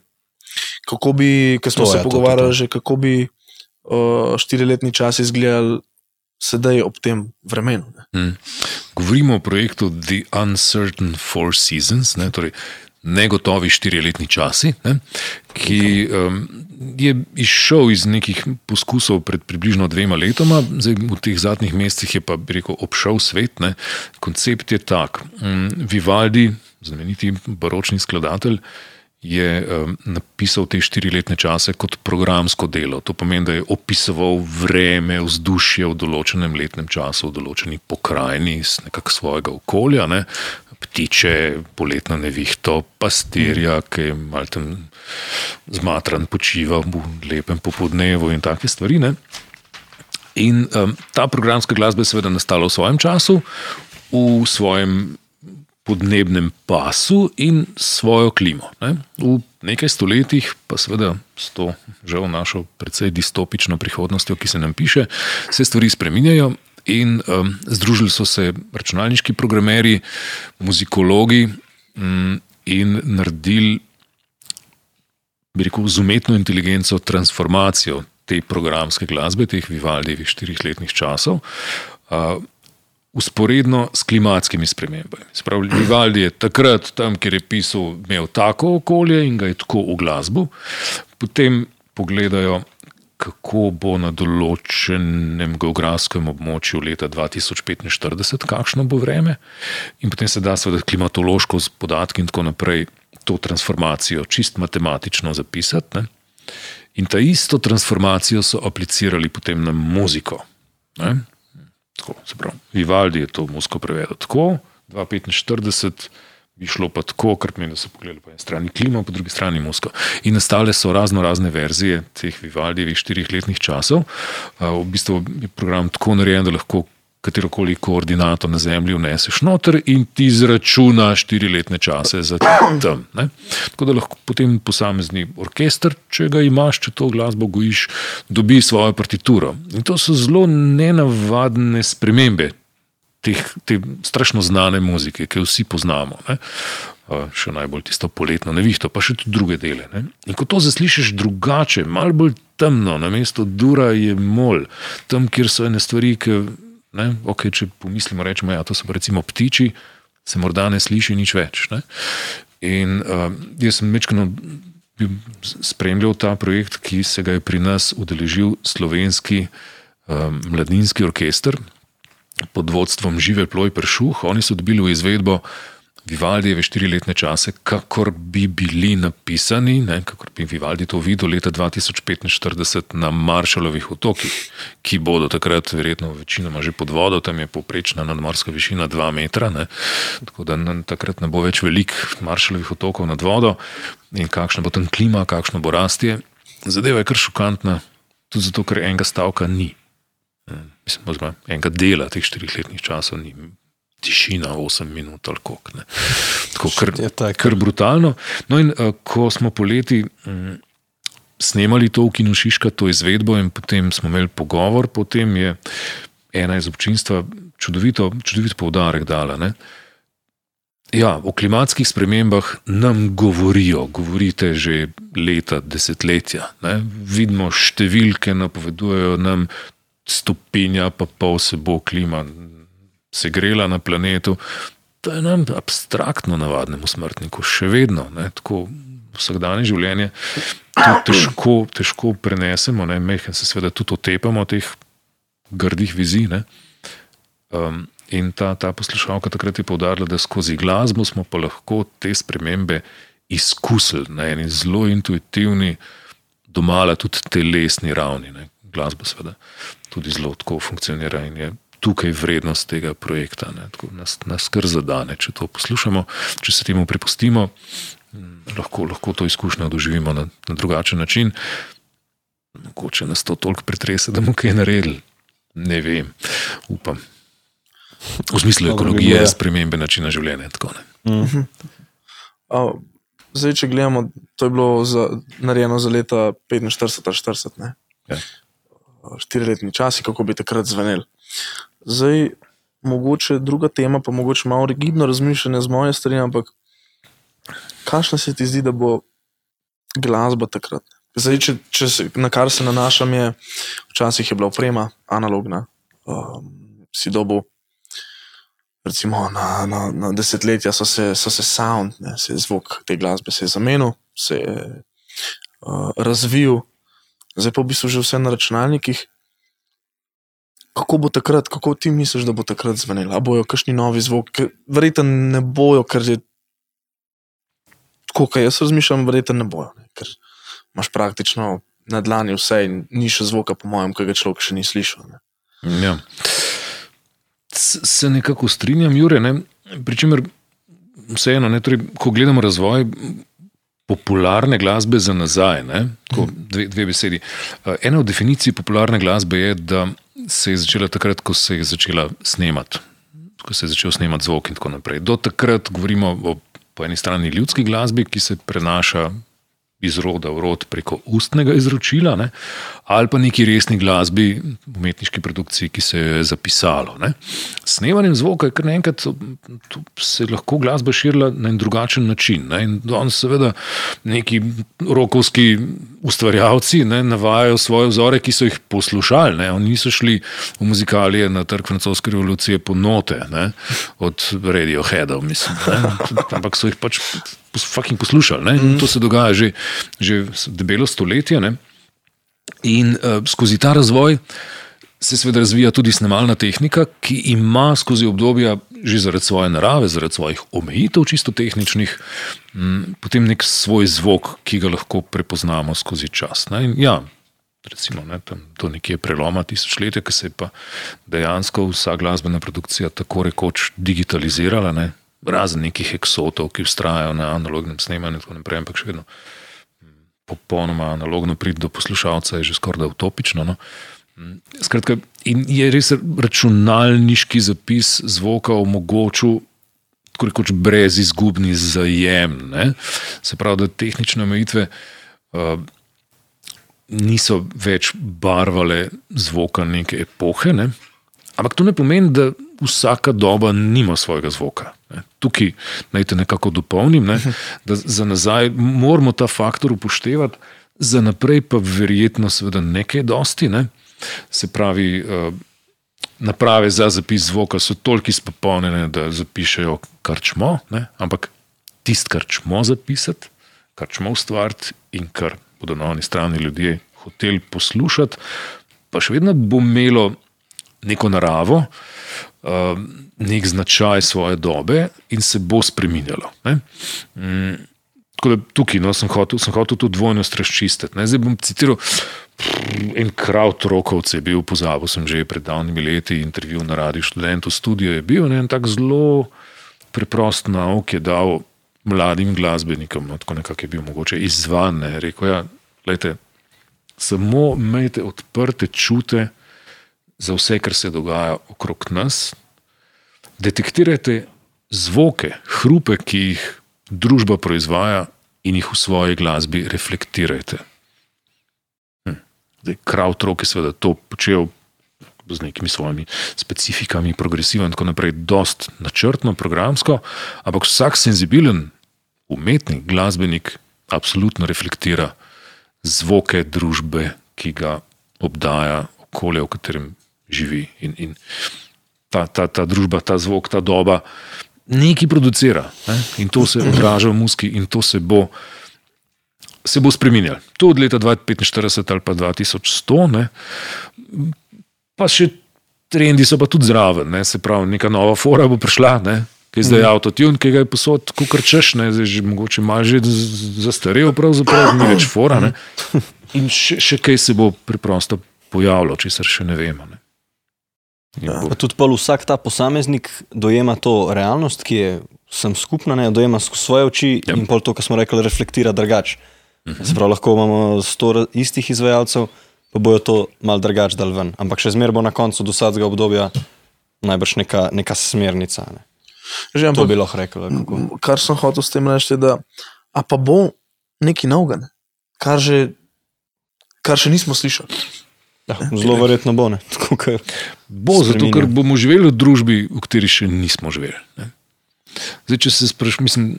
Speaker 2: Kako bi, ko smo to se je, pogovarjali, to, to, to. že kako bi uh, štiriletni čas izgledali sedaj ob tem vremenu. Hmm.
Speaker 3: Govorimo o projektu The Uncertain Four Seasons, ne, torej negotovi štiriletni časi, ne, ki um, je izšel iz nekih poskusov pred približno dvema letoma, zdaj v teh zadnjih mesecih je pa rekel, obšel svet. Ne. Koncept je tak. Um, Vivaldi, znameniti baročni skladatelj, je um, napisal te štiriletne čase kot programsko delo. To pomeni, da je opisoval vreme, vzdušje v določenem letnem času, v določeni pokrajini iz nekakšnega svojega okolja. Ne? Ptiče, poletno nevihto, pastirja, ki je tam zmatran, počiva v lepem popodnevu in take stvari. Ne? In um, ta programska glasba je seveda nastala v svojem času, v svojem podnebnem pasu in svojo klimo. Ne? V nekaj stoletjih, pa seveda s to žal našo precej distopično prihodnostjo, ki se nam piše, se stvari spreminjajo. In um, združili so se računalniški programeri, muzikologi um, in naredili, bi rekel, z umetno inteligenco transformacijo te programske glasbe, teh Vivaldijevih štirih letnih časov. Uh, usporedno s klimatskimi spremembami. Spravi, Vivaldi je takrat, tam, kjer je pisal, imel tako okolje in ga je tako v glasbo, potem pogledajo, kako bo na določenem geografskem območju leta 2045, kakšno bo vreme, in potem se da seveda klimatološko z podatki in tako naprej to transformacijo čist matematično zapisati. Ne? In ta isto transformacijo so aplicirali potem na muziko. Ne? Tako, pravi, Vivaldi je to musko prevedel tako, 245 bi šlo pa tako, kar pomeni, da so pogledali po eni strani klima, po drugi strani musko. In nastale so razno razne verzije teh Vivaldijevih štirih letnih časov. V bistvu je program tako narejen, da lahko katerokoli koordinato na zemlji vneseš noter in ti izračuna štiriletne čase za tam. Ne? Tako da lahko potem posamezni orkester, če ga imaš, če to glasbo gojiš, dobi svojo partituro. In to so zelo nenavadne spremembe teh, te strašno znane muzike, ki jo vsi poznamo. Ne? Še najbolj tisto poletno nevihto, pa še tudi druge dele. Ne? In ko to zaslišiš drugače, malo bolj temno, na mesto dura je mol, tam, kjer so ene stvari, ki, ne, okay, če pomislimo, rečemo, ja, so recimo ptiči, se morda ne sliši nič več. Ne? In uh, jaz sem večkrat spremljal ta projekt, ki se ga je pri nas udeležil slovenski um, mladinski orkester, pod vodstvom Žive Ploj Pršuh. Oni so dobili v izvedbo Vivaldijeve štiriletne čase, kakor bi bili napisani, ne, kakor bi Vivaldi to videl leta 2045 na Maršalovih otokih, ki bodo takrat verjetno večinoma že pod vodo, tam je poprečna nadmorska višina 2 metra, ne, tako da na, takrat ne bo več velik Maršalovih otokov nad vodo in kakšna bo tam klima, kakšno bo rastje. Zadeva je kar šokantna, tudi zato, ker enega stavka ni mislim, oziroma enega dela teh štirih letnih časov ni. Tišina, 8 minut ali kako. Tako kar, kar brutalno. No, in uh, ko smo poleti um, snemali to v Kinošiška, to izvedbo, in potem smo imeli pogovor, potem je ena iz občinstva čudovito, čudovito poudarek dala. Ne? Ja, o klimatskih spremembah nam govorijo, govorite že leta, desetletja. Ne? Vidimo številke, napovedujejo nam stopinja, pa pol se bo klima segrela na planetu. To je nam abstraktno, navadnemu smrtniku, še vedno, ne, tako vsakdanje življenje, to težko, težko prenesemo, ne, mehen se seveda tudi otepamo teh grdih vizij. Um, in ta, ta poslušalka takrat je povdarjala, da skozi glasbo smo pa lahko te spremembe izkusili na eni zelo intuitivni, domala tudi telesni ravni. Ne. Glasba, seveda, tudi zelo tako funkcionira in je tukaj vrednost tega projekta. Nas, nas kar zadane, če to poslušamo, če se temu prepustimo, lahko, lahko to izkušnjo doživimo na, na drugačen način. Mogoče nas to toliko pretrese, da bomo kaj naredili. Ne vem, upam. V smislu ekologije, spremembe načina življenja. Tako,
Speaker 2: mhm. Zdaj, če gledamo, to je bilo za, narejeno za leta 45-40. Ja štiriletni časi, kako bi takrat zveneli. Zdaj, mogoče druga tema, pa mogoče malo rigidno razmišljanje z moje strani, ampak kakšna se ti zdi, da bo glasba takrat? Zdaj, če, če se, na kar se nanašam, je včasih je bila oprema analogna, um, si dobil. Recimo na, na, na desetletja so se, so se sound, ne, se zvok te glasbe se je zamenil, se je uh, razvil, zdaj pa v bistvu že vse na računalnikih. Kako bo takrat, kako ti misliš, da bo takrat zvenelo? Ali bojo kakšni novi zvok, verjetno ne bojo, ker je tako, kot jaz razmišljam, verjetno ne bojo, ne? ker imaš praktično na dlani vse in ni še zvoka, po mojem, ki ga človek še ni slišal. Ne?
Speaker 3: Ja. Se nekako strinjam, Jure. Ne? Pričemer, vseeno, torej, ko gledamo razvoj popularne glasbe za nazaj. Dve, dve besedi. Eh, ena od definicij popularne glasbe je, da se je začela takrat, ko se je začela snemati, ko se je začel snemati zvok in tako naprej. Do takrat govorimo o po eni strani ljudski glasbi, ki se prenaša iz roda v rod preko ustnega izročila, ne? ali pa neki resni glasbi, umetniški produkciji, ki se je zapisalo. Ne? Snemanjem zvoka je kar naenkrat se lahko glasba širila na en drugačen način. Ne? In danes, seveda, neki rokovski ustvarjalci ne, navajajo svoje vzore, ki so jih poslušali. Ne? Oni niso šli v muzikalije na trg francoske revolucije po note, ne? od Radioheadov, mislim. Ne? Ampak so jih pač poslušali. Mm. To se dogaja že, že debelo stoletje. Ne? In uh, skozi ta razvoj se seveda razvija tudi snemalna tehnika, ki ima skozi obdobja, že zaradi svoje narave, zaradi svojih omejitev, čisto tehničnih, m, potem nek svoj zvok, ki ga lahko prepoznamo skozi čas. Ja, recimo, ne, tam, do nekje preloma tisočletja, ki se je pa dejansko vsa glasbena produkcija tako rekoč digitalizirala, ne, razen nekih eksotov, ki ustrajajo na analognem snemanju in tako naprej, ampak še vedno mm, popolnoma analogno priti do poslušalca je že skoraj utopično. No. Mm, skratka, in je res računalniški zapis zvoka omogočil. Rekoč brez izgubni zajem. Ne? Se pravi, da tehnične omejitve uh, niso več barvale zvoka neke epohe. Ne? Ampak to ne pomeni, da vsaka doba nima svojega zvoka. Ne? Tukaj naj te nekako dopolnim, ne? da za nazaj moramo ta faktor upoštevati, za naprej pa verjetno nekaj dosti. Ne? Se pravi, uh, naprave za zapis zvoka so toliko izpopolnjene, da zapišajo kar čmo, ne? ampak tisto, kar čmo zapisati, kar čmo ustvariti in kar bodo na oni strani ljudje hoteli poslušati, pa še vedno bo imelo neko naravo, nek značaj svoje dobe in se bo spremenjalo. Mm, tako da tukaj no, sem, hotel, sem hotel to dvojnost razčistiti. Ne? Zdaj bom citiral. En kraut rokovce je bil, pozabil sem že pred davnimi leti, intervju na radiju študentov, studio je bil en tak zelo preprost nauk, je dal mladim glasbenikom, no, tako nekako je bil mogoče izvan. Ne, rekel, ja, lejte, samo imejte odprte čute za vse, kar se dogaja okrog nas. Detektirajte zvoke, hrupe, ki jih družba proizvaja, in jih v svoji glasbi reflektirajte. Hm. Krautrok je seveda to počel z nekimi svojimi specifikami, progresivno in tako naprej, dost načrtno, programsko, ampak vsak senzibilen umetnik, glasbenik, absolutno reflektira zvoke družbe, ki ga obdaja okolje, v katerem živi. In, in ta, ta, ta družba, ta zvok, ta doba nekaj producira ne? in to se odraža v muski, in to se bo. Se bo spremenjal. To od leta 2045 ali pa 2100, ne? pa še trendi so pa tudi zraven, ne? se pravi, neka nova fora bo prišla, ne? ki je zdaj mm. avtotune, ki ga je posod, ko krčeš, ne, zdaj že mogoče malo že zastarel, pravzaprav ni več fora. Ne. In še, še kaj se bo preprosto pojavilo, če se še ne vemo. Ne.
Speaker 4: Ja. Tudi vsak ta posameznik dojema to realnost, ki je sem skupna, ne, dojema skozi svoje oči ja. in pol to, kar smo rekli, reflektira drugače. Mhm. Se pravi, lahko imamo sto istih izvajalcev, pa bojo to mal drugače dal ven. Ampak še zmeraj bo na koncu do sadnega obdobja najbrž neka, neka smernica. Ne.
Speaker 2: Že, ampak,
Speaker 4: to bi lahko rekel.
Speaker 2: Kar sem hotel s tem reči, da pa bo neki novega, kar, kar še nismo slišali.
Speaker 4: Ja, zelo verjetno bo.
Speaker 3: Bo, zato ker bomo živeli v družbi, v kateri še nismo živeli. Zdaj, če se sprašujem,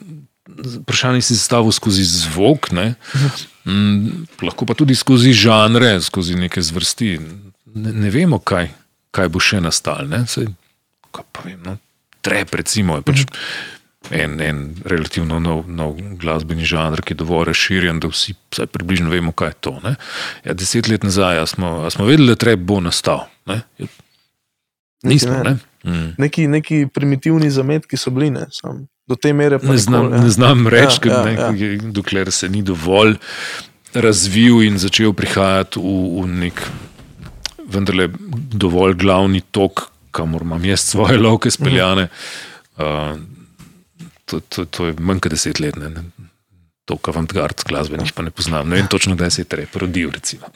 Speaker 3: vprašanje si zastavil skozi zvok, ne? Mm, lahko pa tudi skozi žanre, skozi neke zvrsti. Ne, ne vemo, kaj, kaj bo še nastalo. No? trep, recimo, je pač en, en relativno nov, nov glasbeni žanr, ki je dovolj razširjen, da vsi približno vemo, kaj je to. Ja, deset let nazaj smo, smo vedeli, da trep bo nastal. Ne? Nismo. Ne?
Speaker 2: Mm. Neki, neki primitivni zametki so bili, ne, Sam, do te mere
Speaker 3: ne znam. Nikoli, ja. Ne znam reči, ja, ja, ja. dokler se ni dovolj razvil in začel prihajati v, v nek vendarle dovolj glavni tok kamor imam jaz svoje lovke speljane. Uh, to, to, to je manj kot deset let. Ne, ne. To, kar vam gard, glasbenih pa ne poznam. Ne vem točno, kdaj se je trep rodil. Recimo,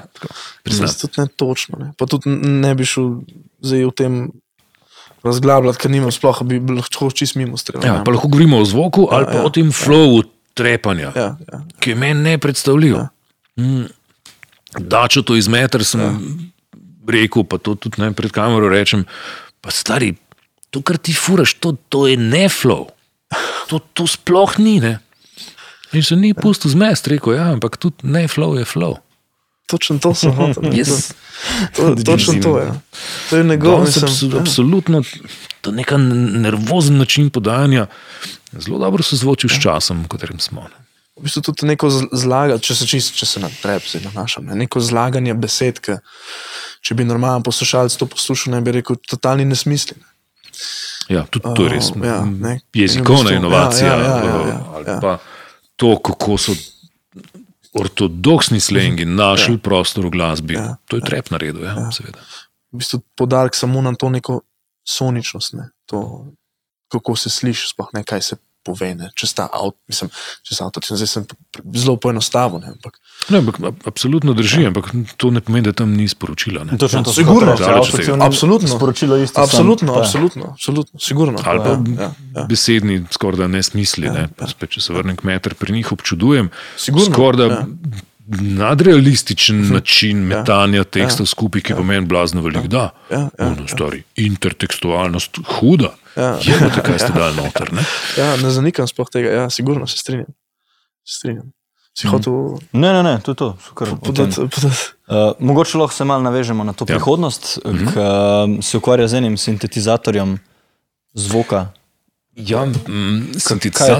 Speaker 2: Zato ne točno. Ne. Pa tudi ne bi šel zdaj v tem. Razglabljati, ker nimam sploh, bi lahko čist mimo streljal.
Speaker 3: Ja, pa lahko govorimo o zvoku ja, ali pa ja, o tem flowu ja. trepanja, ja, ja. ki je meni neprestavljiv. Ja. Mm. Da, če to izmeter, sem ja. rekel, pa to tudi ne pred kamero rečem. Pa stari, to, kar ti furaš, to, to je ne flow. To, to sploh ni. Ne? In se ni pusto zmest, rekel je, ja, ampak tudi ne flow je flow.
Speaker 2: Točno to sem hotel.
Speaker 3: Yes.
Speaker 2: To, to, točno to je. To je njegov
Speaker 3: način. Ja. absolutno, to je nek nervozen način podajanja, zelo dobro se zvoči s časom, v katerem smo. Ne?
Speaker 2: V bistvu tudi neko zlaganje, če se čist, če se na trepsi nanašam, ne? neko zlaganje besed, ki če bi normalen poslušalec to poslušal, ne bi rekel, totalni nesmisli.
Speaker 3: Ja, tudi to je res. Uh, ja, jezikovna ja, inovacija. Ja, ja, ja, ja, ja, ja. pa to, kako so ortodoksni slengi našli ja. prostor v glasbi.
Speaker 2: Ja,
Speaker 3: To je trep naredil, ja, ja. seveda.
Speaker 2: v bistvu podarek samo na to neko soničnost, ne? to, kako se sliši, sploh ne kaj se pove. Ne? Če sta avto, mislim, če sta avto, zdaj sem zelo poenostavil. ne, Ampak
Speaker 3: Ne, ampak, absolutno drži, ampak to ne pomeni, da tam ni sporočila. Ne.
Speaker 4: Točno to
Speaker 2: Sigurno,
Speaker 3: daleč od tega.
Speaker 2: Absolutno.
Speaker 4: Sporočilo isto.
Speaker 2: absolutno,
Speaker 4: samo-
Speaker 2: absolutno, absolutno, sigurno.
Speaker 3: Ali pa
Speaker 2: ja, ja, ja.
Speaker 3: besedni, skoraj da nesmisli. Ne. Pa Spet, če se vrnem k meter, pri njih občudujem
Speaker 2: Sigurno,
Speaker 3: skoraj da
Speaker 2: ja.
Speaker 3: Nadrealističen način metanja tekstov
Speaker 2: ja,
Speaker 3: skupaj, ki pomeni blazno veliko. Da,
Speaker 2: Ja, ja,
Speaker 3: ono stvari. Intertekstualnost huda.
Speaker 2: Ja.
Speaker 3: Je pa kaj ste dali noter. Ne?
Speaker 2: Ja, ne zanikam sploh tega, ja, sigurno se strinjam. Se strinjam. Si hotel
Speaker 4: Ne, ne, ne, to je to. so kar
Speaker 2: podati. podati.
Speaker 4: Uh, mogoče lahko se malo navežemo na to
Speaker 3: Ja.
Speaker 4: ja. prihodnost, mm -hmm. ki uh, se ukvarja z enim sintetizatorjem zvoka.
Speaker 3: Ja, mm,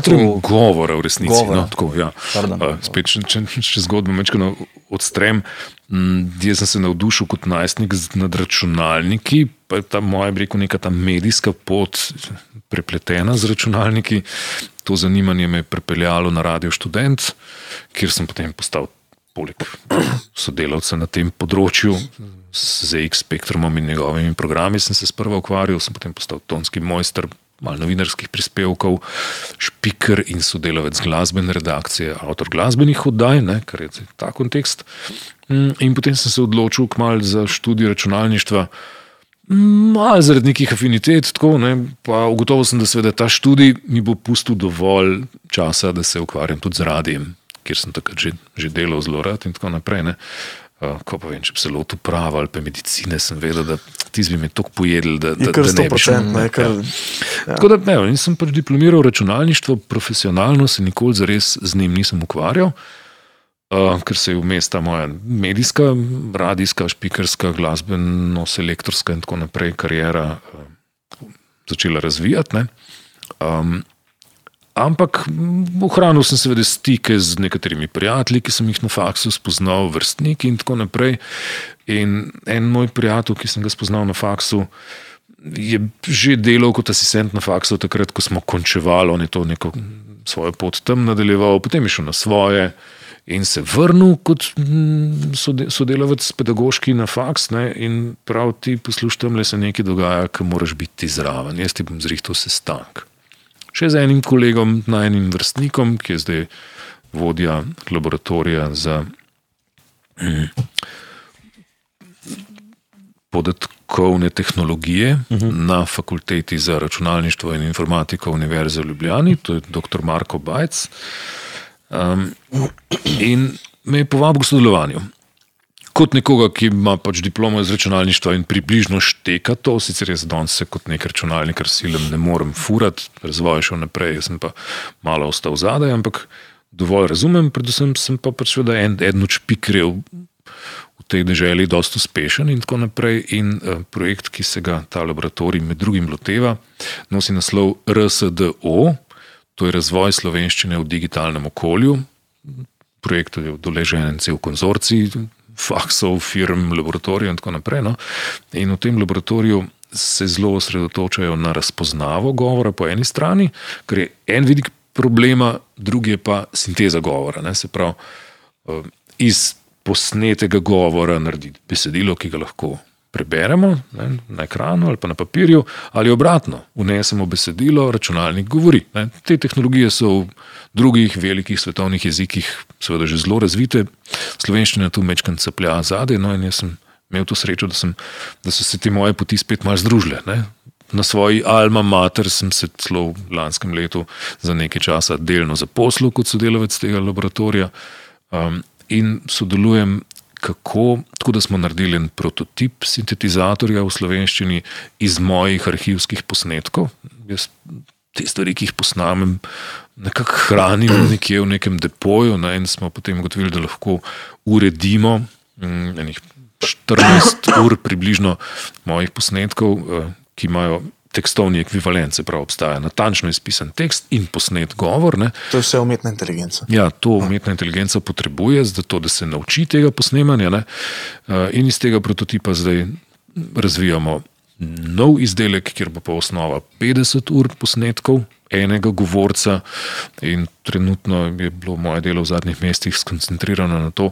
Speaker 4: to?
Speaker 3: govora v resnici.
Speaker 4: Govora.
Speaker 3: No, tako, ja.
Speaker 4: Pardon.
Speaker 3: Uh, spet, če, če, če zgodbo mečkano odstrem, mm, jaz sem se navdušil kot najstnik nad računalniki, pa je ta moja, bi rekel, neka ta medijska pot prepletena z računalniki. To zanimanje me je pripeljalo na Radio Student, kjer sem potem postal poleg sodelavca na tem področju. Z ZX spektrumom in njegovimi programi sem se sprva ukvarjal, sem potem postal tonski mojster, malo novinarskih prispevkov, špiker in sodelavec glasbene redakcije, avtor glasbenih oddaj, ne, kar je ta kontekst. Mm, In potem sem se odločil kmalu za študij računalništva. Malo zaradi nekih afinitet, tako, ne, pa ugotovil sem, da seveda ta študij mi bo pustil dovolj časa, da se ukvarjam tudi z radijem, kjer sem takrat že, že delal zelo rad in tako naprej. Ne. Ko pa vem, če bi se lotil prava ali pa medicine, sem vedel, da ti bi me tako pojedli, da, da, da ne bi šel.
Speaker 2: 100%, ne, kar,
Speaker 3: Ja. Tako da ne, nisem pač diplomiral računalništvo, profesionalno se nikoli zares z njim nisem ukvarjal, uh, ker se je vmes ta moja medijska, radijska, špikerska, glasbeno-selektorska in tako naprej karijera uh, začela razvijati. Ne. Um, Ampak m, ohranil sem seveda stike z nekaterimi prijatelji, ki sem jih na faksu spoznal, vrstniki in tako naprej. In en moj prijatelj, ki sem ga spoznal na faksu, je že delal kot asistent na faksu, takrat, ko smo končevali, on je to neko svojo pot tam nadaljeval, potem je šel na svoje. In se vrnil kot mm, sode- sodelavec pedagoški na faks, ne, in prav ti poslušaj, tam le se nekaj dogaja, ki moraš biti zraven. Jaz ti bom zrihtal sestanek. Še z enim kolegom, najnim vrstnikom, ki je zdaj vodja laboratorija za mm, podatkovne tehnologije uh -huh. na fakulteti za računalništvo in informatiko Univerze v Ljubljani, to je dr. Marko Bajc. Um, in me je povabil k sodelovanju. Kot nekoga, ki ima pač diplomo iz računalništva in približno šteka to, sicer jaz danes se kot nek računalnikar silem ne morem furati, razvoj šel naprej, jaz sem pa malo ostal zadaj, ampak dovolj razumem, predvsem sem pa pač seveda en, eden od špikrjev v tej deželi dosta uspešen in tako naprej. In uh, projekt, ki se ga ta laboratorij med drugim loteva, nosi naslov RSDO, to je razvoj slovenščine v digitalnem okolju. Projektu je doležen en cel konzorcij, faksov, firm, laboratorijev in tako naprej. No? In v tem laboratoriju se zelo osredotočajo na razpoznavo govora po eni strani, ker je en vidik problema, drugi je pa sinteza govora. Ne? Se pravi, eh, iz posnetega govora narediti besedilo, ki ga lahko preberemo ne, na ekranu ali pa na papirju, ali obratno, vnesemo besedilo, računalnik govori. Ne. Te tehnologije so v drugih velikih svetovnih jezikih seveda že zelo razvite, slovenščina tu mečkam caplja zadaj, no in jaz sem imel to srečo, da, sem, da so se te moje poti spet malo združile. Ne. Na svoji Alma Mater sem se celo v lanskem letu za nekaj časa delno zaposlil kot sodelavec tega laboratorija um, in sodelujem kako, tako da smo naredili en prototip sintetizatorja v slovenščini iz mojih arhivskih posnetkov. Jaz te stvari, ki jih posnamem, nekako hranim nekje v nekem depoju, ne, in smo potem ugotovili, da lahko uredimo mm, enih 14 ur približno mojih posnetkov, eh, ki imajo tekstovni ekvivalent, se pravi, obstaja natančno izpisan tekst in posnet govor. Ne.
Speaker 2: To je vse umetna inteligenca.
Speaker 3: Ja, to umetna inteligenca potrebuje, zato da se nauči tega posnemanja. Ne? Eh, In iz tega prototipa zdaj razvijamo nov izdelek, kjer bo pa osnova 50 ur posnetkov enega govorca. In trenutno je bilo moje delo v zadnjih mestih skoncentrirano na to,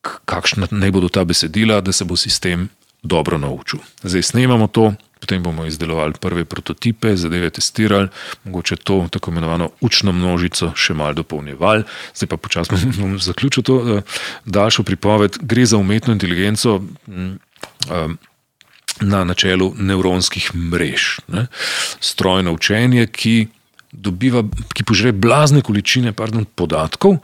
Speaker 3: kakšna naj bodo ta besedila, da se bo sistem dobro naučil. Zdaj snemamo to. Potem bomo izdelovali prve prototipe, zadeve testirali, mogoče to tako imenovano učno množico še malo dopolnjevali. Zdaj pa počasno bom zaključil to uh, daljšo pripoved. Gre za umetno inteligenco. Um, Na načelu nevronskih mrež, ne? strojno učenje, ki, dobiva, ki požre blazne količine pardon, podatkov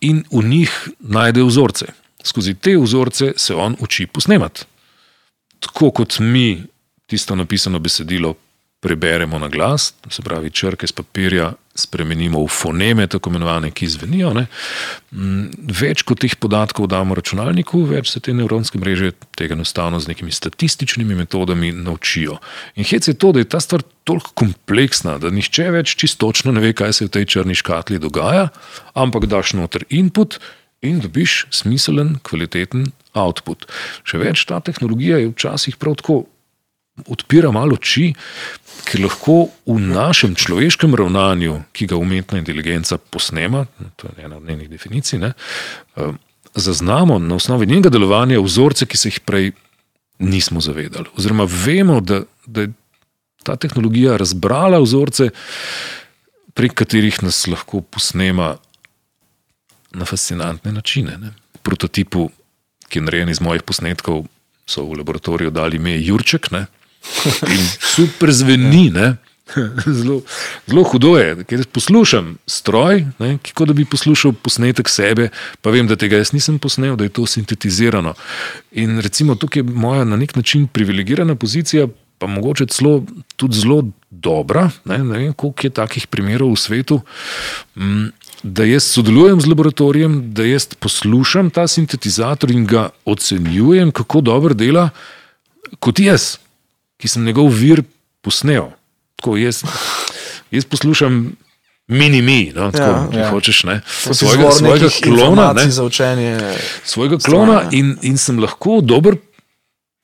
Speaker 3: in v njih najde vzorce. Skozi te vzorce se on uči posnemati. Tako kot mi tisto napisano besedilo preberemo na glas, se pravi, črke z papirja spremenimo v foneme, tako imenovane, ki zvenijo. Ne? Mm, več kot teh podatkov damo računalniku, več se te nevronske mreže tega enostavno z nekimi statističnimi metodami naučijo. In hec je to, da je ta stvar toliko kompleksna, da nihče več čistočno ne ve, kaj se v tej črni škatli dogaja, ampak daš noter input in dobiš smiselen, kvaliteten output. Še več, ta tehnologija je včasih prav tako odpira malo oči, ker lahko v našem človeškem ravnanju, ki ga umetna inteligenca posnema, to je ena od njenih definicij, ne, eh, zaznamo na osnovi njenega delovanja vzorce, ki se jih prej nismo zavedali. Oziroma, vemo, da, da je ta tehnologija razbrala vzorce, prek katerih nas lahko posnema na fascinantne načine. Ne. Prototipu, ki je narejen iz mojih posnetkov, so v laboratoriju dali ime Jurček. Ne. In super zveni, zelo, zelo hudo je. Ker poslušam stroj, ne? kot da bi poslušal posnetek sebe, pa vem, da tega jaz nisem posnel, da je to sintetizirano. In recimo tukaj je moja na nek način privilegirana pozicija, pa mogoče celo tudi zelo dobra. Ne, ne vem, koliko je takih primerov v svetu. Mm, da jaz sodelujem z laboratorijem, da jaz poslušam ta sintetizator in ga ocenjujem, kako dobro dela, kot jaz ki sem njegov vir posnel. Tako, jaz, jaz poslušam mini-mi, no, tako, ja, če ja. hočeš, ne, svojega, svojega klona. Ne,
Speaker 2: za učenje.
Speaker 3: Svojega klona in, in sem lahko dober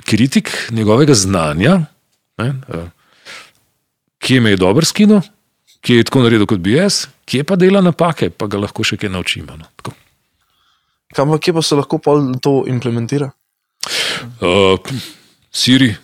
Speaker 3: kritik njegovega znanja, ne, kje me je dobro skino, kje je tako naredil kot bi jaz, kje pa dela napake, pa ga lahko še kaj naučimo. No,
Speaker 2: Kam pa kje pa se lahko to implementira?
Speaker 3: Uh, Siri.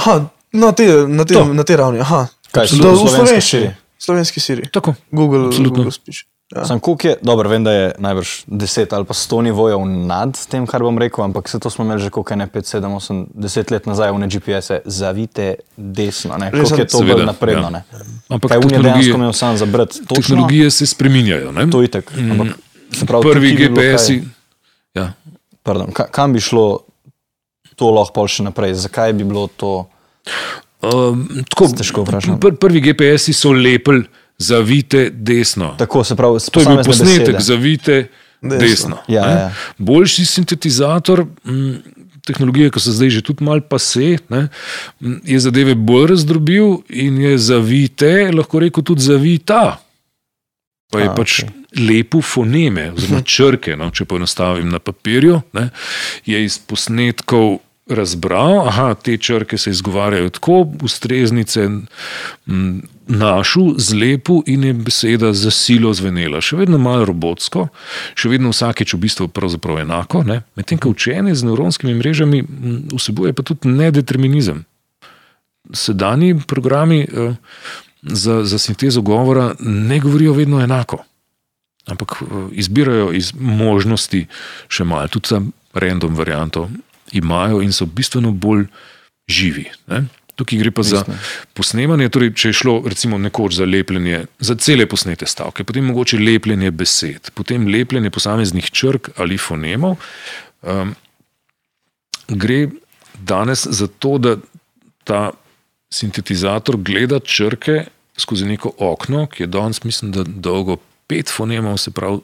Speaker 2: Aha, na te, na te, na te ravni. Aha.
Speaker 4: Kaj,
Speaker 2: da, v slovenski, slovenski Siri.
Speaker 3: Tako.
Speaker 2: Google, Google Speech.
Speaker 4: Ja. Sam kuk je, dobro, vem, da je najbrž 10 ali pa 100 nivojev nad tem, kar bom rekel, ampak se to smo imeli že koliko ne 5, 7, 8, 10 let nazaj, v ne GPS-e, zavite desno, ne, koliko je to bolj napredno, ja. ne. Ampak kaj unije dejansko imel sam za brat?
Speaker 3: Tehnologije se spreminjajo, ne.
Speaker 4: To je itak. Mm. Ampak,
Speaker 3: pravi, Prvi GPS-i. Ja.
Speaker 4: Pardon, kam bi šlo to lahko še naprej? Zakaj bi bilo to?
Speaker 3: Um, tako, težko vprašati. Pr prvi GPS-i so lepili, zavite desno.
Speaker 4: Tako se pravi,
Speaker 3: to je bil posnetek, besede. zavite desno. desno
Speaker 4: ja, ja.
Speaker 3: Boljši sintetizator. Mm, Tehnologije, ki so zdaj že tudi malo pase, ne, je zadeve bolj razdrobil in je zavite, lahko rekel tudi zavita. Pa je A, pač okay. lepo foneme, oziroma črke, no, če poenostavim na papirju, ne, je iz posnetkov razbral, da te črke se izgovarjajo tako, ustreznice našu, zlepo in je beseda za silo zvenela. Še vedno malo robotsko, še vedno vsakeč v bistvu pravzaprav enako. Medtem ko učenje z nevronskimi mrežami vsebuje pa tudi nedeterminizem. Sedajni programi eh, za, za sintezo govora ne govorijo vedno enako. Ampak eh, izbirajo iz možnosti še malo, tudi za random varianto, imajo in so bistveno bolj živi. Ne? Tukaj gre pa Mislim. za posnemanje. Torej, če je šlo recimo nekoč za lepljenje, za cele posnete stavke, potem mogoče lepljenje besed, potem lepljenje posameznih črk ali fonemov, um, gre danes za to, da ta sintetizator gleda črke skozi neko okno, ki je danes, mislim, da dolgo pet fonemov, se pravi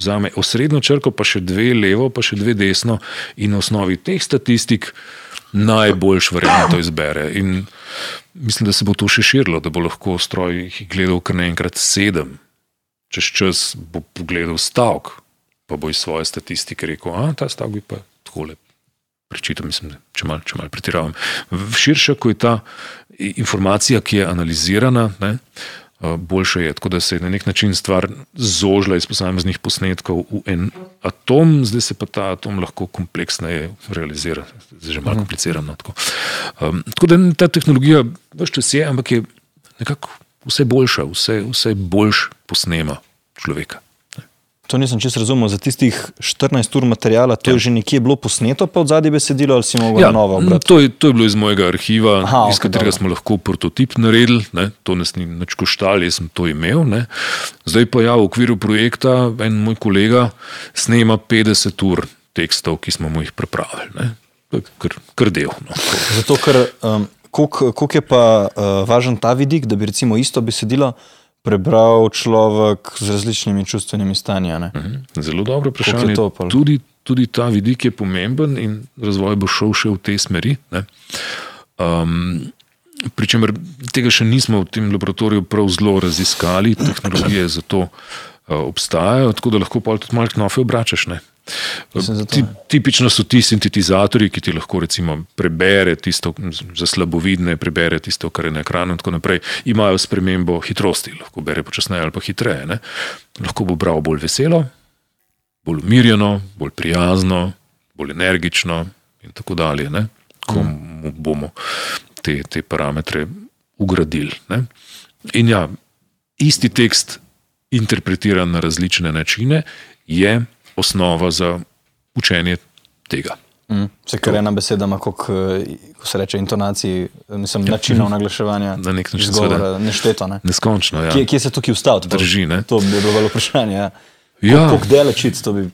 Speaker 3: vzame osrednjo črko, pa še dve levo, pa še dve desno, in na osnovi teh statistik najboljš verjetno to izbere. In mislim, da se bo to še širilo, da bo lahko stroj gledal kar naenkrat sedem, čez čas bo pogledal stavek, pa bo iz svoje statistike rekel, da ta stavek bi pa tako lep. zaščito, mislim, če malo mal pretiravam. Širša, ko je ta informacija, ki je analizirana, ne, boljša je. Tako da se je na nek način stvar zožila iz posameznih posnetkov v en atom, zdaj se pa ta atom lahko kompleksneje realizira. Zdaj že malo mhm. komplicirano. Tako. Um, tako da ta tehnologija vse čas je, ampak je nekako vse boljša, vse, vse boljš posnema človeka.
Speaker 4: To nisem čisto razumel. Za tistih 14 ur materijala, to ja. je že nekje bilo posneto, pa od zadnje besedilo ali si mogel ja, novo
Speaker 3: obrati? To, to je bilo iz mojega arhiva, Aha, iz okay, katerega dobro. smo lahko prototip naredili. Ne? To nas ni nič koštalo, jaz sem to imel. Ne? Zdaj pa ja, v okviru projekta en moj kolega snema 50 ur tekstov, ki smo mu jih pripravili. Kar, kar del. No.
Speaker 4: Zato, ker um, koliko je pa uh, važen ta vidik, da bi recimo isto besedilo prebral človek z različnimi čustvenimi stanji. Mhm.
Speaker 3: Zelo dobro vprašanje. Tudi, tudi ta vidik je pomemben in razvoj bo šel še v te smeri. Um, Pričemer tega še nismo v tem laboratoriju prav zelo raziskali, tehnologije za to uh, obstajajo, tako da lahko pa tudi malo knofe obračaš. Ne? Ti, tipično so ti sintetizatori, ki ti lahko prebere tisto, za slabovidne, prebere tisto, kar je na ekranu. In tako naprej, imajo spremembo hitrosti, lahko bere počasneje ali pa hitreje. Ne? Lahko bo bral bolj veselo, bolj umirjeno, bolj prijazno, bolj energično in tako dalje. Ne? Ko mm. bomo te, te parametre ugradili. Ne? In ja, isti tekst, interpretiran na različne načine, je osnova za učenje tega.
Speaker 4: Mm. Se kar ena beseda, ima, kot ko se reče, intonaciji, mislim, ja. načinov naglaševanja.
Speaker 3: Na nek način zgolj
Speaker 4: nešteto. Ne?
Speaker 3: Neskončno. Ja.
Speaker 4: Kje, kje se tukaj ustavi?
Speaker 3: Drži. Ne?
Speaker 4: To bi bilo vprašanje. Ja. Ja. Kako delačic to bi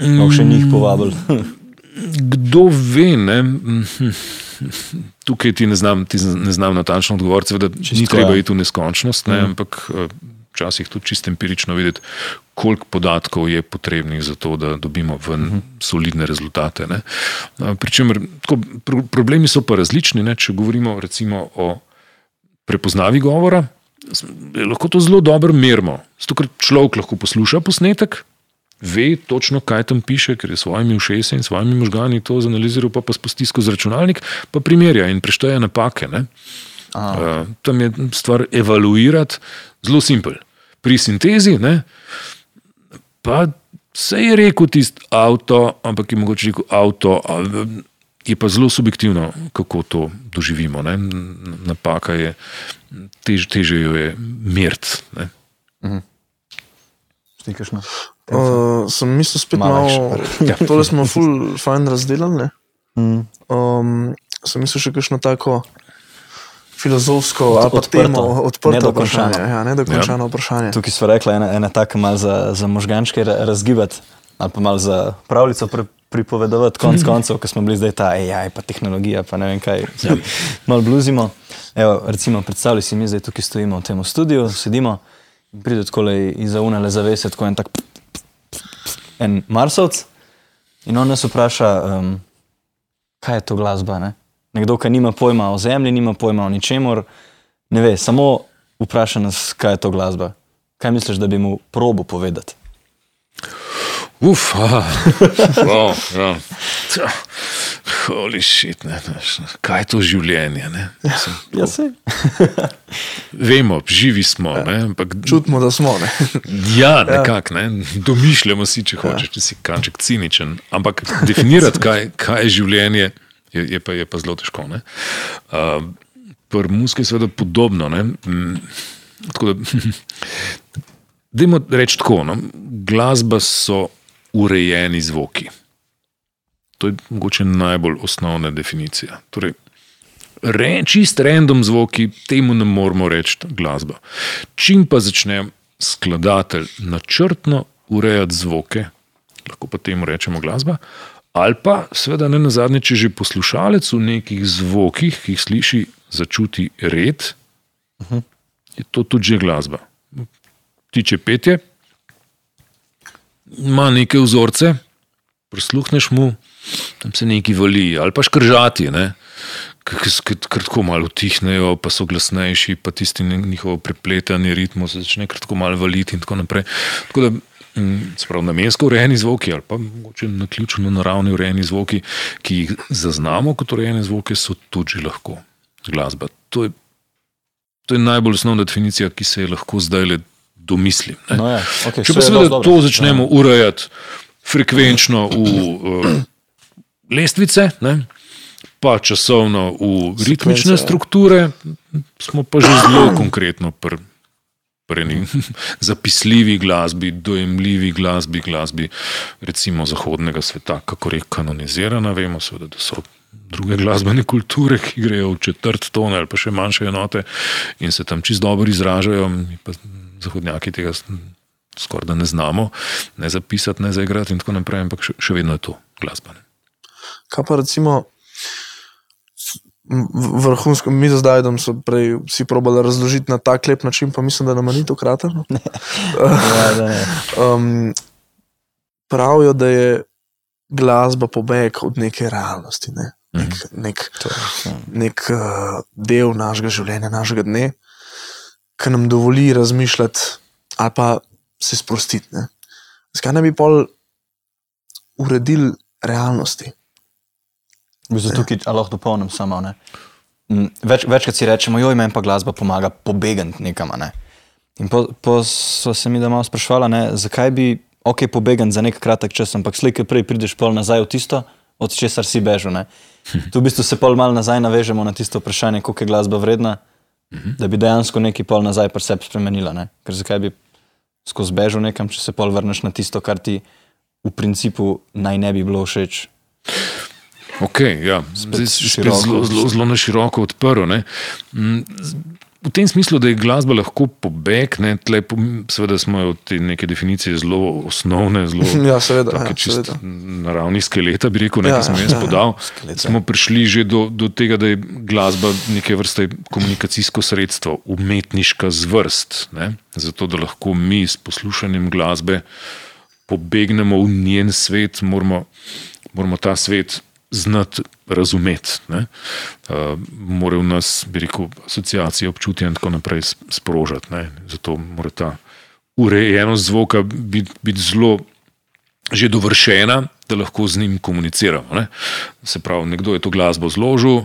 Speaker 4: mm. še njih povabili?
Speaker 3: Kdo ve, ne? tukaj ti ne znam, ti ne znam natančno odgovoriti, da ni treba iti v neskončnost, ne? mm. ampak eh, včasih tudi čisto empirično videti, koliko podatkov je potrebnih za to, da dobimo ven uh mhm. -huh. solidne rezultate. Pričemer, tako, pro, problemi so pa različni. Ne? Če govorimo recimo o prepoznavi govora, lahko to zelo dobro merimo. Zato, ker človek lahko posluša posnetek. Ve točno, kaj tam piše, ker je s svojimi ušesi in svojimi možgani to zanaliziral, pa, pa spusti skozi računalnik, pa primerja in prešteje napake. Uh, tam je stvar evaluirati zelo simpel. Pri sintezi, ne, pa se je rekel tisti avto, ampak je mogoče rekel avto, je pa zelo subjektivno, kako to doživimo. Ne. Napaka je, tež, teže jo je mert. Mhm.
Speaker 2: Uh, sem mislil, spet malo. Ja. Tole smo ful, fajn razdelili. Mm. Um, sem mislil še kakšno tako filozofsko ali pa temo odprto vprašanje. Ja, nedokončano ja. vprašanje.
Speaker 4: Tukaj smo rekli, ena, ena taka mal za, za možgančke razgibati ali pa mal za pravljico pri, pripovedovati, konc mm. koncev, ko smo bili zdaj ta AI, pa tehnologija, pa ne vem kaj, ja. mal bluzimo. Evo, recimo, predstavljaj si mi zdaj tukaj stojimo v tem studiu, sedimo in pride tako iz unele zavese, tako en tak en marsovc in on nas vpraša, um, kaj je to glasba, ne? Nekdo, ki nima pojma o zemlji, nima pojma o ničemur, ne ve, samo vpraša nas, kaj je to glasba. Kaj misliš, da bi mu probo povedati?
Speaker 3: Uf, wow, ja. Holy shit, ne, kaj je to življenje? Mislim,
Speaker 4: ja, se.
Speaker 3: Vemo, živi smo. Ja. Ne, ampak,
Speaker 2: Čutimo, da smo. Ne.
Speaker 3: Ja, nekako, ne. domišljamo si, če hočeš, ja. če si kanček ciničen. Ampak definirati, kaj, kaj je življenje je, je, pa, je pa zelo težko. Uh, Pri muski je seveda podobno. Mm, Dajmo reči tako, no? glasba so urejeni zvoki. To je mogoče najbolj osnovna definicija. Torej, re, čist random zvoki, temu ne moramo reči glasba. Čim pa začne skladatelj načrtno urejati zvoke, lahko pa temu rečemo glasba, Ali pa, seveda, ne na zadnje, če že poslušalec v nekih zvokih, ki jih sliši, začuti red, uh -huh. je to tudi že glasba. Tiče petje, ima neke vzorce, prisluhneš mu, tam se neki vali, ali pa škržati, ker tako malo utihnejo, pa so glasnejši, pa tisti njihovo prepletanje ritmo se začne kratko malo valiti in tako naprej. Tako da, Sprav, namensko urejeni zvoki ali pa mogoče na ključno naravni urejeni zvoki, ki jih zaznamo kot urejene zvoke, so tudi lahko glasba. To je, to je najbolj osnovna definicija, ki se je lahko zdaj le domislim.
Speaker 4: No ja, okay,
Speaker 3: Če pa seveda to začnemo ja. urejati frekvenčno v uh, lestvice, ne, pa časovno v ritmične strukture, smo pa že zelo konkretno pri pri zapisljivi glasbi, dojemljivi glasbi, glasbi recimo zahodnega sveta, kako je kanonizirana. Vemo, seveda, da so druge glasbene kulture, ki grejo v četrt tone ali pa še manjše enote in se tam čisto dobro izražajo. Mi pa zahodnjaki tega skoraj da ne znamo, ne zapisati, ne zaigrati in tako naprej, ampak še, še vedno je to glasba.
Speaker 2: Kaj pa recimo vrhunsko, mi za zdaj, da smo prej vsi probali razložiti na tak lep način, pa mislim, da nam ni to kraterno. um, pravijo, da je glasba pobeg od neke realnosti, ne? nek, mhm. nek, ja. nek uh, del našega življenja, našega dne, ki nam dovoli razmišljati ali pa se sprostiti. Ne? Zakaj ne bi pol uredili realnosti?
Speaker 4: Zato, ki lahko dopolnim samo. Mm, več, večkrat si rečemo, joj, meni pa glasba pomaga pobegati nekam. Ne? In po, po so se mi da malo sprašvali, zakaj bi ok, pobegati za nek kratek čas, ampak slejke prej prideš pol nazaj v tisto, od česar si bežal. Tu v bistvu se pol mal nazaj navežemo na tisto vprašanje, koliko je glasba vredna, mhm. da bi dejansko neki pol nazaj pri sebi spremenila. Ne? Ker zakaj bi skozi bežal nekam, če se pol vrneš na tisto, kar ti v principu naj ne bi bilo všeč.
Speaker 3: Okay, ja. Zdaj si zelo, zelo, zelo na široko odprl. Ne. Mm, v tem smislu, da je glasba lahko pobeg, ne, tle, seveda smo v te neke definicije zelo osnovne, zelo
Speaker 2: ja, seveda,
Speaker 3: ja, seveda. naravni skeleta, bi rekel, nekaj ja, sem jaz ja, podal. Ja, smo prišli že do, do tega, da je glasba neke vrste komunikacijsko sredstvo, umetniška zvrst. Ne, zato, da lahko mi s poslušanjem glasbe pobegnemo v njen svet, moramo, moramo ta svet znati razumeti. Uh, mora v nas, bi rekel, asociacije, občutja in tako naprej sprožati. Ne? Zato mora ta urejenost zvoka biti bit zelo že dovršena, da lahko z njim komuniciramo. Ne? Se pravi, nekdo je to glasbo zložil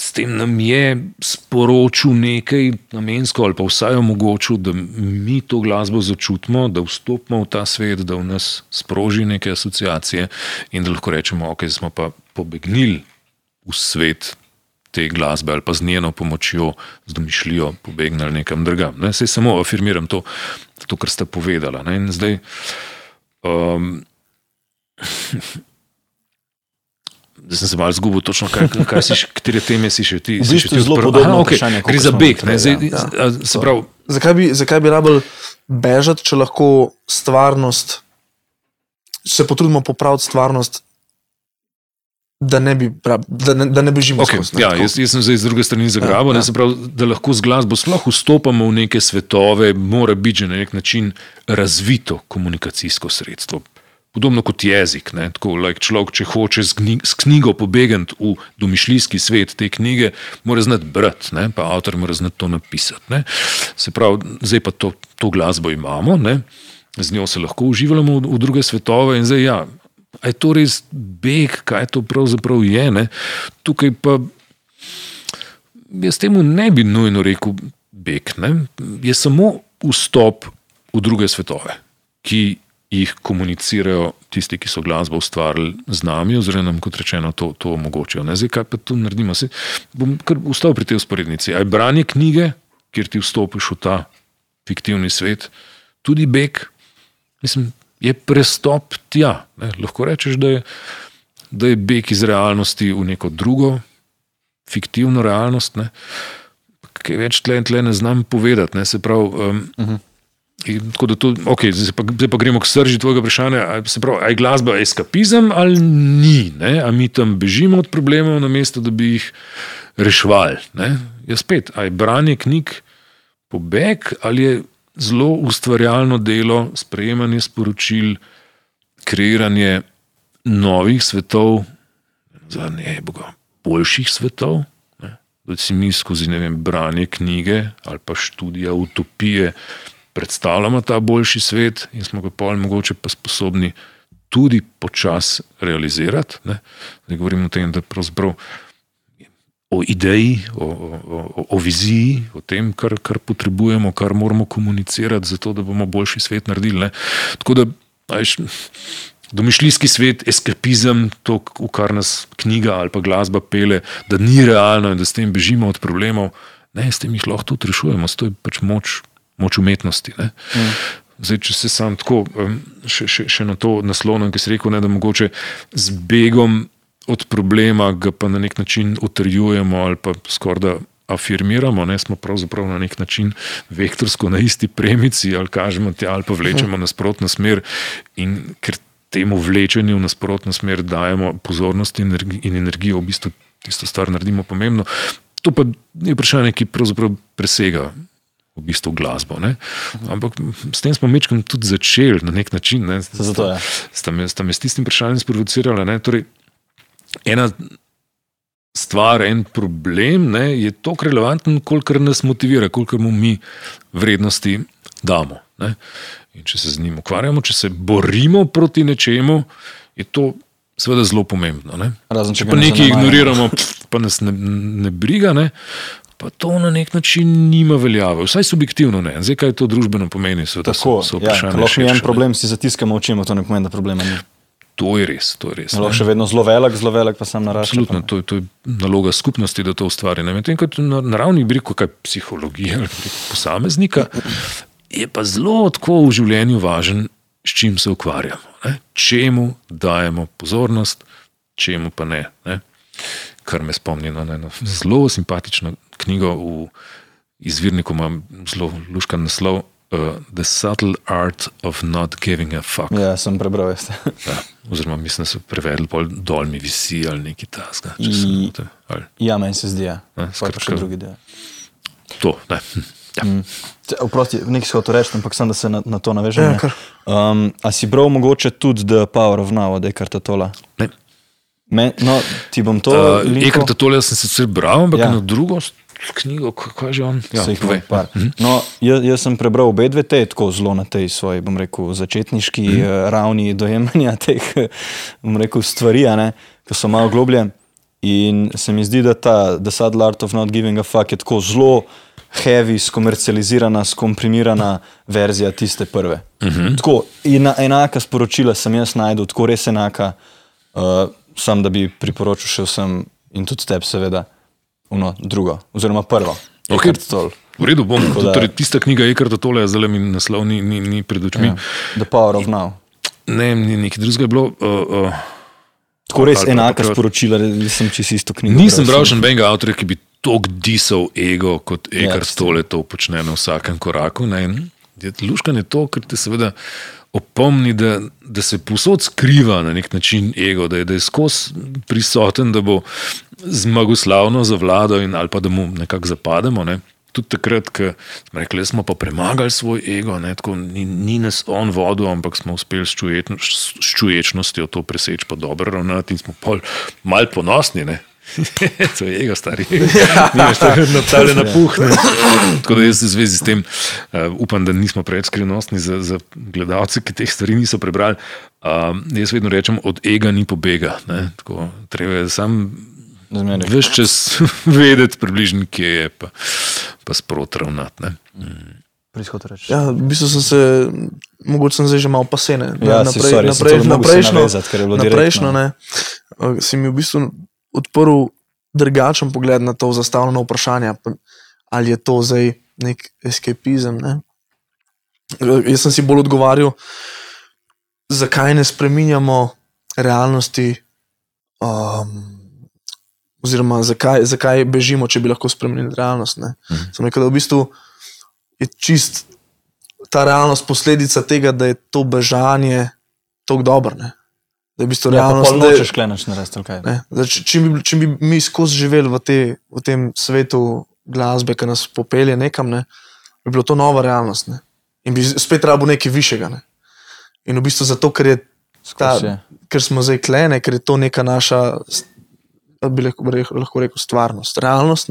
Speaker 3: s tem nam je sporočil nekaj namensko, ali pa vsaj omogočil, da mi to glasbo začutimo, da vstopimo v ta svet, da v nas sproži neke asociacije in da lahko rečemo, ok, smo pa pobegnili v svet. Te glasbe ali pa z njeno pomočjo, z domišljijo, pobegnili nekam drugam. Ne? Sej samo afirmiram to, to kar ste povedali. Zdaj, um, Zdaj sem se malo zgubil, točno kaj, kaj si, katere teme si še ti.
Speaker 4: Si še ti zelo podobno okay. vprašanje.
Speaker 3: Gre za beg. Ja, prav...
Speaker 2: Zakaj bi, zakaj bi rabili bežati, če lahko stvarnost, se potrudimo popraviti stvarnost, da ne bi, da ne, da ne živeli
Speaker 3: okay. skozi. Ja, jaz, jaz sem zdaj z druge strani zagrabil, ja, ja. da lahko z glasbo sploh vstopamo v neke svetove, mora biti že na nek način razvito komunikacijsko sredstvo. Podobno kot jezik. Tako, like človek, če hoče s knjigo pobegati v domišljijski svet te knjige, mora znati brati, ne? pa avtor mora znati to napisati. Ne? Se pravi, zdaj pa to, to glasbo imamo, ne? z njo se lahko uživamo v, v druge svetove. In zdaj, ja, je to res beg, kaj to pravzaprav je. Ne? Tukaj pa jaz temu ne bi nujno rekel beg, ne? je samo vstop v druge svetove, ki jih komunicirajo tisti, ki so glasbo ustvarili z nami, oziroma nam, kot rečeno, to, to omogočijo. Ne? Zdaj, kaj pa tu naredimo? Se, bom kar ustal pri tej usporednici. Aj branje knjige, kjer ti vstopiš v ta fiktivni svet, tudi beg, mislim, je prestop tja. Ne? Lahko rečeš, da je, da je beg iz realnosti v neko drugo, fiktivno realnost. Ne? Kaj več tle in tle ne znam povedati. Ne? Se pravi. Um, uh -huh. In tako da to, okay, zdaj, pa, zdaj pa gremo k srži tvojega vprašanja. Je glasba eskapizem ali ni? Ali mi tam bežimo od problemov, namesto da bi jih rešvali? Je spet, ali je branje knjig pobeg ali je zelo ustvarjalno delo, sprejemanje sporočil, kreiranje novih svetov, za ne boga, boljših svetov. Da si mi skozi vem, branje knjige ali pa študija utopije predstavljamo ta boljši svet in smo ga pol mogoče pa sposobni tudi počasi realizirati. Ne, ne govorim o tem, da pravzaprav. O ideji, o, o, o viziji, o tem, kar, kar potrebujemo, kar moramo komunicirati, zato da bomo boljši svet naredili. Ne. Tako da, ajš, domišljijski svet, eskapizem, to, v kar nas knjiga ali pa glasba pele, da ni realno in da s tem bežimo od problemov, ne, s tem jih lahko tudi rešujemo, to je pač moč, moč umetnosti. Mm. Zdaj, če se sam tako še, še, še na to naslovim, ki si rekel, ne, da mogoče z begom od problema ga pa na nek način utrjujemo ali pa skoraj da. Afirmiramo, da smo pravzaprav na nek način vektorsko na isti premici, ali kažemo ti, ali pa vlečemo nasprotno smer. In ker temu vlečenju v nasprotno smer dajemo pozornost in energijo, v bistvu tisto stvar naredimo pomembno. To pa je vprašanje, ki pravzaprav presega v bistvu glasbo. Ne? Ampak s tem smo mečkam tudi začeli na nek način. Ne?
Speaker 4: Zato je.
Speaker 3: Sta me, sta me s tistim vprašanjem sprovocirala. Torej, ena stvar, en problem ne, je toliko relevanten, kolikor nas motivira, kolikor mu mi vrednosti damo. Ne? In če se z njim ukvarjamo, če se borimo proti nečemu, je to seveda zelo pomembno.
Speaker 4: Razen,
Speaker 3: če, če pa nekaj ignoriramo, pa nas ne, ne briga, ne? pa to na nek način nima veljave. Vsaj subjektivno ne. Zdaj, kaj to družbeno pomeni, so
Speaker 4: tako.
Speaker 3: So, so
Speaker 4: ja, lahko je en problem, si zatiskamo oči, to ne pomeni, da problema ni.
Speaker 3: To je res. To je res
Speaker 4: lahko še vedno zelo velik, zelo velik, pa sem naraščal.
Speaker 3: Absolutno, to, to je naloga skupnosti, da to ustvari. Medtem ko na naravni briku, kaj psihologija ali posameznika, je pa zelo tako v življenju važen, s čim se ukvarjamo. Ne? Čemu dajemo pozornost, čemu pa ne. ne? Kar me spomni na eno zelo simpatično knjigo v izvirniku, ima zelo luškan naslov. Uh, the subtle art of not giving a fuck.
Speaker 4: Ja, sem prebral.
Speaker 3: ja, oziroma, mislim, da so prevedli bolj dol, mi visi ali nekaj tasga.
Speaker 4: Ja, meni se zdi, da ja. je to še drugi del.
Speaker 3: To, ne. Ja. Mm.
Speaker 4: Oprosti, nekaj si hotel reči, ampak sem da se na, na to navežem. Ja, um, a si bral mogoče tudi The Power of Now, da je kar ta tola?
Speaker 3: Ne.
Speaker 4: Me, no, ti bom to.
Speaker 3: Uh, Ekar ta tola sem sicer bral, ampak ja. na drugo knjigo, kako že on?
Speaker 4: Ja, mhm. no, jaz, jaz sem prebral obe dve te, tako zelo na tej svoji, bom rekel, začetniški mm -hmm. ravni dojemanja teh, bom rekel, stvari, ki so malo globlje. In se mi zdi, da ta The Subtle Art of Not Giving a Fuck je tako zelo heavy, skomercializirana, skomprimirana verzija tiste prve.
Speaker 3: Mhm. -huh.
Speaker 4: Tako, ena, enaka sporočila sem jaz najdel, tako res enaka, uh, sam da bi priporočil še vsem in tudi tebi, seveda, uno, drugo, oziroma prvo.
Speaker 3: Okay. V redu bom. Da, torej, tista knjiga je kar to tole, zdaj mi naslov ni, ni, ni pred očmi. Yeah.
Speaker 4: The Power of Now.
Speaker 3: Ne, ni nekaj drugega bilo. Uh, uh,
Speaker 4: Tako res enaka sporočila, nisem čisto isto knjigo.
Speaker 3: Nisem bral še nobenega avtorja, ki bi tako disal ego, kot Egar ja, Stole to počne na vsakem koraku. Luškan je to, kar te seveda opomni, da, da se posod skriva na nek način ego, da je, da je skozi prisoten, da bo zmagoslavno zavladal in ali pa da mu nekako zapademo. Ne? Tudi takrat, ko smo rekli, smo pa premagali svoj ego, ne, tako, ni, ni nas on vodil, ampak smo uspeli s, čujetno, s čuječnostjo to preseči, pa dobro ravnati in smo malo ponosni. Ne. to je ego, stari. Ja. Na tale napuhne. Tako da jaz v zvezi s tem uh, upam, da nismo preveč skrivnostni za, za gledalce, ki teh stvari niso prebrali. Uh, jaz vedno rečem, od ega ni pobega. Tako, treba je sam veš čas vedeti, približno, kje je, pa, pa sprot ravnati. Mm.
Speaker 2: Ja, v bistvu sem se, mogoče sem zdaj že malo pasene.
Speaker 4: Ja, naprej, naprej, naprej,
Speaker 2: naprej, naprej, si mi v bistvu odprl drugačen pogled na to zastavljeno vprašanje, ali je to zdaj nek escapizem. Ne? Jaz sem si bolj odgovarjal, zakaj ne spremenjamo realnosti, um, oziroma zakaj, zakaj bežimo, če bi lahko spremenili realnost. Mhm. Sem rekel, da v bistvu je čist ta realnost posledica tega, da je to bežanje tako dobro da je v bistvu
Speaker 4: ja,
Speaker 2: realnost.
Speaker 4: Ne, če škleneš na res.
Speaker 2: Če bi, če bi mi skozi živeli v, te, v tem svetu glasbe, ki nas popelje nekam, ne, bi bilo to nova realnost. Ne. In bi spet rabo nekaj višjega. Ne. In v bistvu zato, ker, ta, ker smo zdaj klene, ker je to neka naša, bi lahko, lahko rekel, stvarnost, realnost.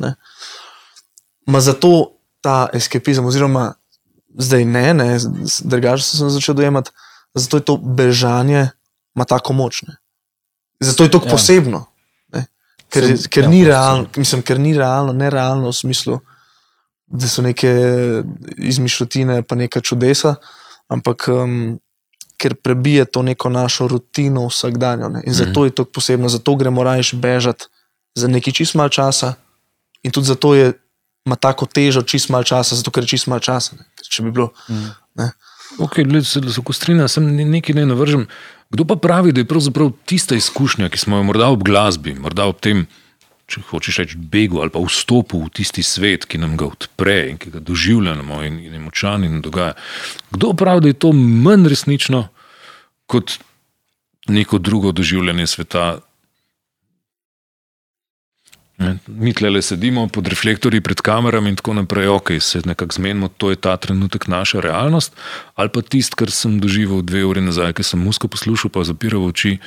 Speaker 2: Ma zato ta eskapizem, oziroma zdaj ne, ne drugače sem začel dojemati, zato je to bežanje ima tako močne. Zato je to ja. posebno. Ne? Ker, sem, ker, ja, ni realno, mislim, ker ni realno, ne realno v smislu, da so neke izmišljotine, pa neka čudesa, ampak um, ker prebije to neko našo rutino vsakdanjo. Ne? In zato je to posebno, zato gremo rajš bežati za neki čist mal časa. In tudi zato je, ima tako težo čist mal časa, zato ker je čist mal časa. Ne? Če bi bilo. Mm.
Speaker 3: Ok, gled, se lahko strinjam, sem nekaj ne navržem. Kdo pa pravi, da je pravzaprav tista izkušnja, ki smo jo morda ob glasbi, morda ob tem, če hočeš reči, begu ali pa vstopu v tisti svet, ki nam ga odpre in ki ga doživljamo in, in je močan in dogaja. Kdo pravi, da je to manj resnično kot neko drugo doživljanje sveta, Mi tle sedimo pod reflektorji, pred kamerami in tako naprej, ok, se nekako zmenimo, to je ta trenutek naša realnost. Ali pa tisto, kar sem doživel dve uri nazaj, ki sem musko poslušal, pa zapiral oči.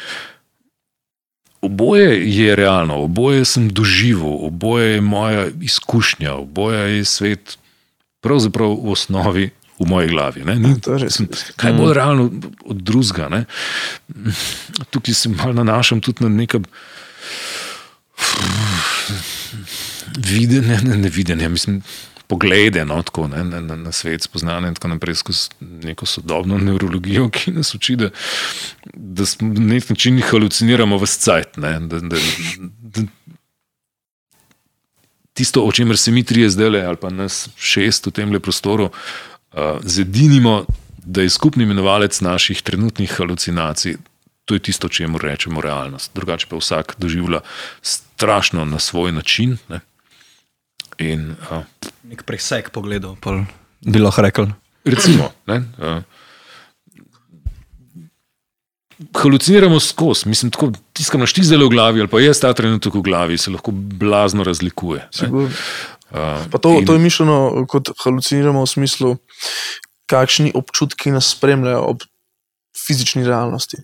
Speaker 3: Oboje je realno, oboje sem doživel, oboje je moja izkušnja, oboje je svet, pravzaprav v osnovi v moji glavi. Ni, sem, kaj bolj realno od drugega? Tukaj se malo nanašam tudi na nekaj videnje, ne, ne videnje, mislim, poglede no, tako, ne, na, na, na svet, spoznane in tako naprej, skozi neko sodobno neurologijo, ki nas uči, da, da na nek način haluciniramo v scajt. Da, da, da, tisto, o čemer se mi trije zdaj, ali pa nas šest v tem prostoru, uh, zedinimo, da je skupni imenovalec naših trenutnih halucinacij. To je tisto, čemu rečemo realnost. Drugače pa vsak doživlja strašno na svoj način. Ne. In, uh,
Speaker 4: Nek preseg pogledov, bi lahko rekel.
Speaker 3: Recimo, ne, uh, haluciniramo skozi, mislim, tako tiskam na štizele v glavi, ali pa je ta trenutek v glavi, se lahko blazno razlikuje.
Speaker 2: Uh, to, in, to je mišljeno kot haluciniramo v smislu, kakšni občutki nas spremljajo ob fizični realnosti.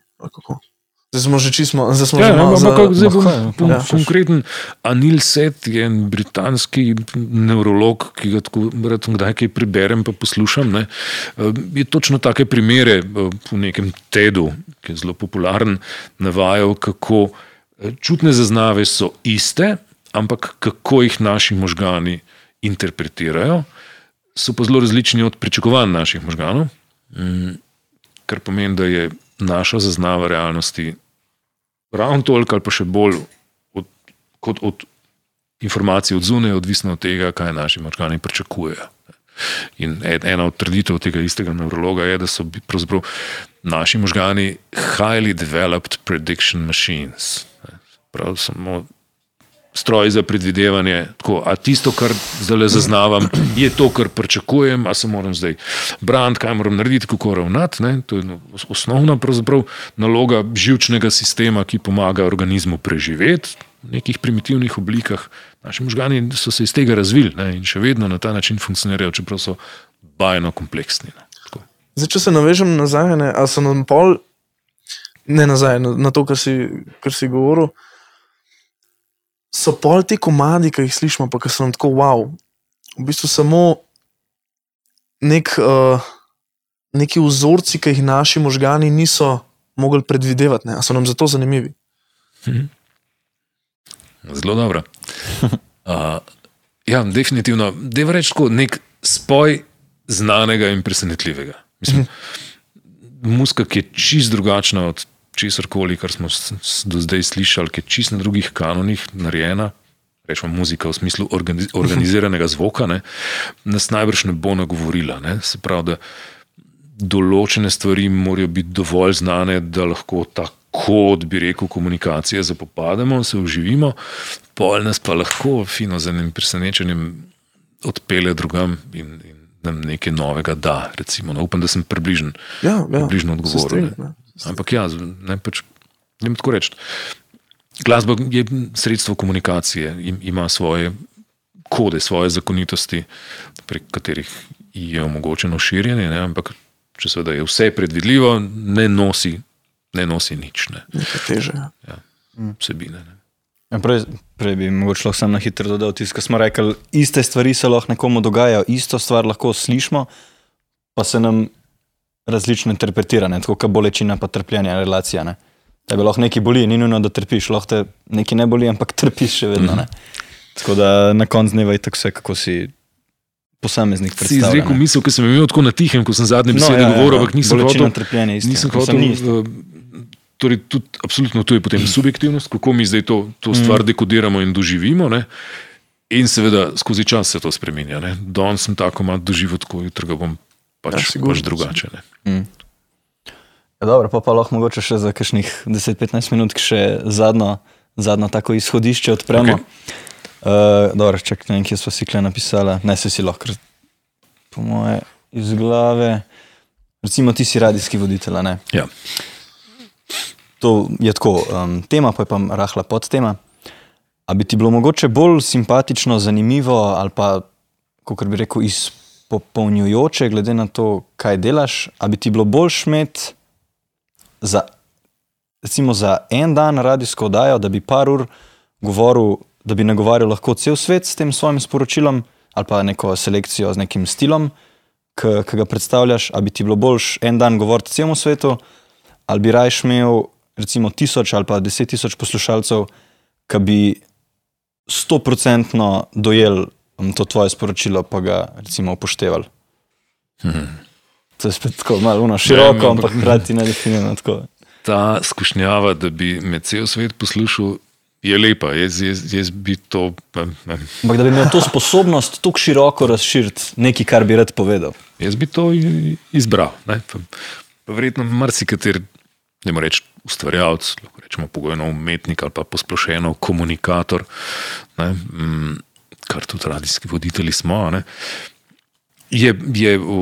Speaker 2: Zdaj smo že čisto, zdaj smo ja, že malo
Speaker 3: za... zdaj bom, bom ja. konkreten. Anil Set je en britanski nevrolog, ki ga tako rad kdaj kaj preberem, pa poslušam. Ne. Je točno take primere v nekem TED-u, ki je zelo popularen, navajal, kako čutne zaznave so iste, ampak kako jih naši možgani interpretirajo, so pa zelo različni od pričakovanj naših možganov. Mm, kar pomeni, da je naša zaznava realnosti ravno toliko ali pa še bolj od, kot od informacij od zunaj, odvisno od tega, kaj naši možgani pričakujejo. In ena od trditev tega istega nevrologa je, da so naši možgani highly developed prediction machines. Prav samo stroj za predvidevanje. Tako, a tisto, kar zdaj zaznavam, je to, kar pričakujem, a se moram zdaj braniti, kaj moram narediti, kako ravnati. Ne? To je osnovna naloga živčnega sistema, ki pomaga organizmu preživeti v nekih primitivnih oblikah. Naši možgani so se iz tega razvili ne? in še vedno na ta način funkcionirajo, čeprav so bajno kompleksni.
Speaker 2: Zdaj, če se navežem nazaj, ne, ali sem nam pol, ne nazaj na, na to, kar si, kar si govoril so pol ti komadi, ki jih slišimo, pa ki so nam tako wow. V bistvu samo nek, uh, neki vzorci, ki jih naši možgani niso mogli predvidevati, ali so nam zato zanimivi. Mhm.
Speaker 3: Zelo dobro. Uh, ja, definitivno. Deva reči tako, nek spoj znanega in presenetljivega. Mislim, mhm. Muska, ki je čist drugačna od česar koli, kar smo do zdaj slišali, ki je čist na drugih kanonih narejena. Rečemo, muzika v smislu organiz organiziranega zvoka, ne, nas najbrž ne bo nagovorila. Ne. Se pravi, da določene stvari morajo biti dovolj znane, da lahko tako, bi rekel, komunikacije zapopademo, se uživimo, pol nas pa lahko fino z enim presenečenjem odpele drugam in, in nam nekaj novega da. Recimo, no, upam, da sem približen,
Speaker 2: ja, ja,
Speaker 3: približno odgovoril. Ampak ja, ne pač, ne tako reči. Glasba je sredstvo komunikacije, ima svoje kode, svoje zakonitosti, prek katerih je omogočeno širjenje. Ne? Ampak, če se da je vse predvidljivo, ne nosi, ne nosi nič. Ne.
Speaker 2: Teže. Ja.
Speaker 3: Ja, vsebine.
Speaker 4: Ja, prej, prej bi lahko samo na hitro dodal, da smo rekli, iste stvari se lahko nekomu dogajajo, isto stvar lahko slišimo, pa se nam različno interpretira, ne? tako kot bolečina, pa trpljenje, relacija. Ne? Tebe lahko nekaj boli, ni nujno, da trpiš, lahko te nekaj ne boli, ampak trpiš še vedno. Ne? Tako da na koncu dneva je tako vse, kako si posameznik
Speaker 3: Si
Speaker 4: predstavlja.
Speaker 3: izrekel
Speaker 4: ne.
Speaker 3: misel, ki sem jo imel tako na tihem, ko sem zadnje besede
Speaker 4: ja, ja,
Speaker 3: govoril,
Speaker 4: ja.
Speaker 3: ampak nisem
Speaker 4: Bolečina,
Speaker 3: hotel.
Speaker 4: trpljenje, isto.
Speaker 3: Nisem hotel.
Speaker 4: ni
Speaker 3: eh, Torej, tudi, absolutno, to je potem subjektivnost, kako mi zdaj to, to stvar dekodiramo in doživimo. Ne? In seveda skozi čas se to spremenja. ne. Danes sem tako malo doživel, tako jutri ga bom pač,
Speaker 2: Ja,
Speaker 3: pač drugače. Ne?
Speaker 4: Ja, dobro, pa, pa lahko mogoče še za kakšnih 10-15 minut še zadnjo, zadnjo tako izhodišče odpremo. Okay. Uh, dobro, čak, ne vem, kje smo si kle napisali, ne se si lahko, po moje iz glave. Recimo, ti si radijski voditelj, ne?
Speaker 3: Ja.
Speaker 4: To je tako, um, tema pa je pa rahla podtema. A bi ti bilo mogoče bolj simpatično, zanimivo ali pa, kako bi rekel, izpopolnjujoče, glede na to, kaj delaš, a bi ti bilo bolj šmet za, recimo za en dan radijsko oddajo, da bi par ur govoril, da bi nagovarjal lahko cel svet s tem svojim sporočilom ali pa neko selekcijo z nekim stilom, ki ga predstavljaš, a bi ti bilo boljš en dan govoriti celemu svetu, ali bi rajš imel recimo tisoč ali pa deset tisoč poslušalcev, ki bi stoprocentno dojel um, to tvoje sporočilo, pa ga recimo upoštevali. To je spet tako malo uno, široko,
Speaker 3: ampak-
Speaker 4: ampak hkrati nedefinirano. tako.
Speaker 3: Ta skušnjava, da bi me cel svet poslušal, je lepa. Jaz, jaz, jaz bi to. Ne, ne,
Speaker 4: Ampak da bi imel to sposobnost tako široko razširiti nekaj, kar bi rad povedal.
Speaker 3: Jaz bi to izbral. Ne? Pa, pa verjetno marsikateri, ne morem reči, ustvarjalec, lahko rečemo pogojno umetnik ali pa posplošeno komunikator, ne? Kar tudi radijski voditelji smo. Ne? Je, je v,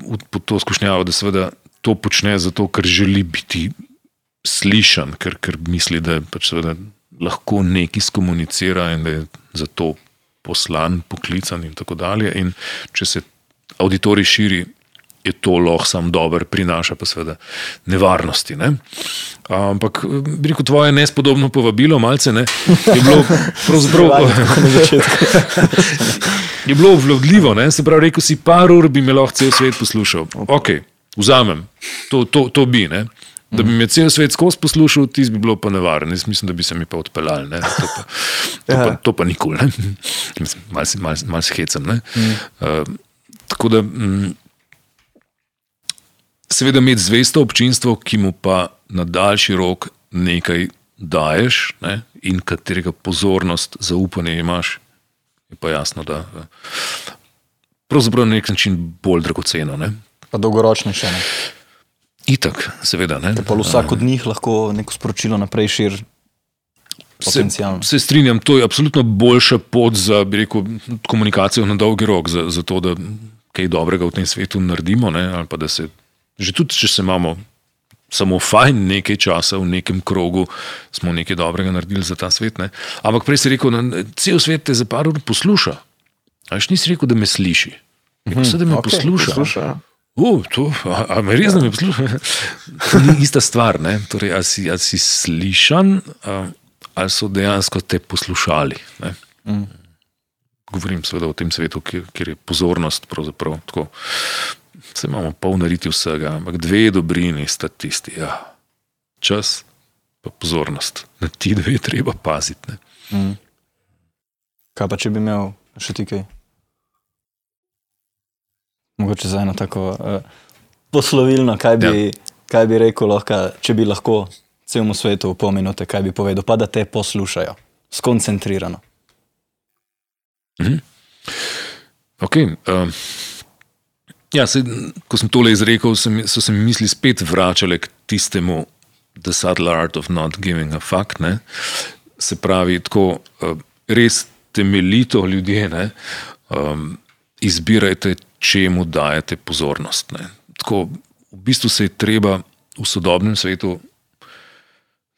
Speaker 3: v, pod to skušnjavo, da seveda to počne zato, ker želi biti slišan, ker, ker misli, da pač seveda lahko nekaj skomunicira in da je zato poslan, poklican in tako dalje. In če se auditorij širi, je to lahko sam dober, prinaša pa seveda nevarnosti. Ne? Ampak, bi rekel, tvoje nespodobno povabilo, malce ne, je bilo pravzaprav. je bilo vlodljivo, ne? se pravi, rekel si, par ur bi me lahko cel svet poslušal. Ok, vzamem, to, to, to bi. Ne? Da bi me cel svet skozi poslušal, ti bi bilo pa nevarno. Jaz mislim, da bi se mi pa odpeljali. ne. To pa, to pa, to pa nikoli. si- malo malo si hecam. ne. Uh, tako da, mm, seveda, imeti zvesto občinstvo, ki mu pa na daljši rok nekaj daješ ne, in katerega pozornost, zaupanje imaš, je pa jasno, da eh, pravzaprav na nek način bolj dragoceno. Ne.
Speaker 4: Pa dolgoročnejše. Ne?
Speaker 3: Itak, seveda. Ne.
Speaker 4: Pa vsak od njih lahko neko sporočilo naprej širi.
Speaker 3: Se, se strinjam, to je absolutno boljša pot za rekel, komunikacijo na dolgi rok, za, za to, da kaj dobrega v tem svetu naredimo. Ne, ali pa da se, že tudi, če se imamo samo fajn nekaj časa v nekem krogu, smo nekaj dobrega naredili za ta svet. Ne. Ampak prej si rekel, da cel svet te za par ur posluša. A veš, nisi rekel, da me sliši. Rekel, se, da me okay, posluša.
Speaker 2: posluša ja.
Speaker 3: Uh, to, a, a me res ne posluša? To ni ista stvar. Ne? Torej, ali, si, ali si slišan, ali so dejansko te poslušali. Ne?
Speaker 4: Mm.
Speaker 3: Govorim seveda o tem svetu, kjer, kjer je pozornost. Tako, se imamo pol nariti vsega, ampak dve dobrini sta tisti. Ja. Čas pa pozornost. Na ti dve treba paziti. Ne?
Speaker 4: Mm. Kaj pa če bi imel še ti kaj? Mogoče za eno tako uh, poslovilno, kaj bi, ja. kaj bi rekel, lahko, če bi lahko celemu svetu v pol minute, kaj bi povedal, pa da te poslušajo, skoncentrirano.
Speaker 3: Okay, um, ja, se, ko sem tole izrekel, sem, so se mi misli spet vračale k tistemu The Subtle Art of Not Giving a Fuck. Ne? Se pravi, tako uh, res temeljito ljudje ne, um, izbirajte, čemu dajete pozornost. Ne? Tako, v bistvu se je treba v sodobnem svetu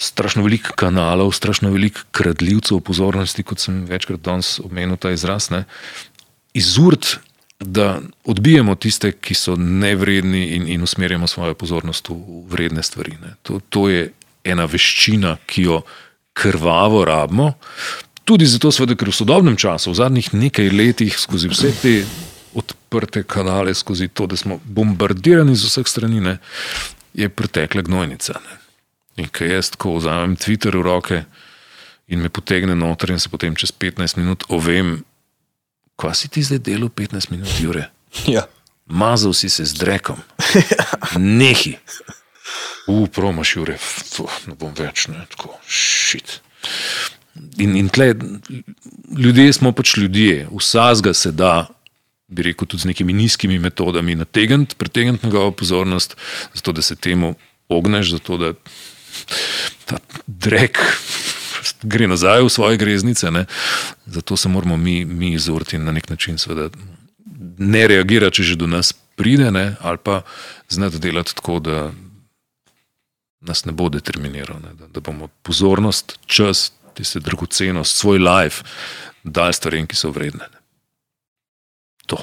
Speaker 3: strašno veliko kanalov, strašno veliko kradljivcev pozornosti, kot sem večkrat danes omenil ta izraz, ne, izurt, da odbijemo tiste, ki so nevredni in, in usmerjamo svojo pozornost v vredne stvari. Ne. To, to je ena veščina, ki jo krvavo rabimo. Tudi zato, seveda, ker v sodobnem času, v zadnjih nekaj letih, skozi vse te od odprte kanale skozi to, da smo bombardirani z vseh strani, ne, je pretekla gnojnica. Ne. In ko jaz tako vzamem Twitter v roke in me potegne noter, in se potem čez 15 minut ovem, kaj si ti zdaj delal 15 minut, Jure.
Speaker 4: Ja.
Speaker 3: Mazal si se z drekom, nehi. Upromaš, Jure, Fuh, ne bom več, ne, tako, šit. In, in tle, ljudje smo pač ljudje, vsazga se da, bi rekel, tudi z nekimi nizkimi metodami nategniti, pritegniti njegovo pozornost, zato da se temu ogneš, zato da ta drek gre nazaj v svoje greznice. Ne? Zato se moramo mi, mi izurti in na nek način seveda ne reagirati, če že do nas pride, ne? ali pa znati delati tako, da nas ne bo determiniral, ne? Da, da bomo pozornost, čas, tiste dragocenost, svoj life dali stvarem, ki so vredne. Ne? To.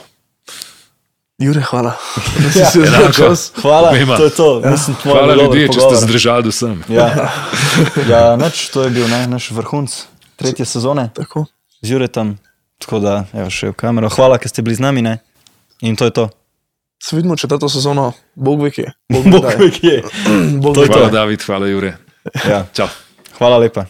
Speaker 2: Jure, hvala.
Speaker 4: Ja,
Speaker 2: Si se
Speaker 3: enako.
Speaker 2: začel.
Speaker 4: Hvala,
Speaker 3: Obema.
Speaker 4: to je to. Mislim, tvoj
Speaker 3: Hvala ljudje, če ste
Speaker 4: pogovor.
Speaker 3: zdržali do sem.
Speaker 4: Ja, ja nač, to je bil ne, naš vrhunc tretje sezone
Speaker 2: Tako.
Speaker 4: z Juretom. Tako da, evo, še v kamero. Hvala, ker ste bili z nami. Ne? In to je to.
Speaker 2: Se vidimo četrto sezono, Bog ve kje.
Speaker 4: Bog ve kje.
Speaker 2: Bog ve
Speaker 4: je
Speaker 2: kje.
Speaker 3: Hvala, David, hvala, Jure.
Speaker 4: Ja.
Speaker 3: Čau.
Speaker 4: Hvala lepa.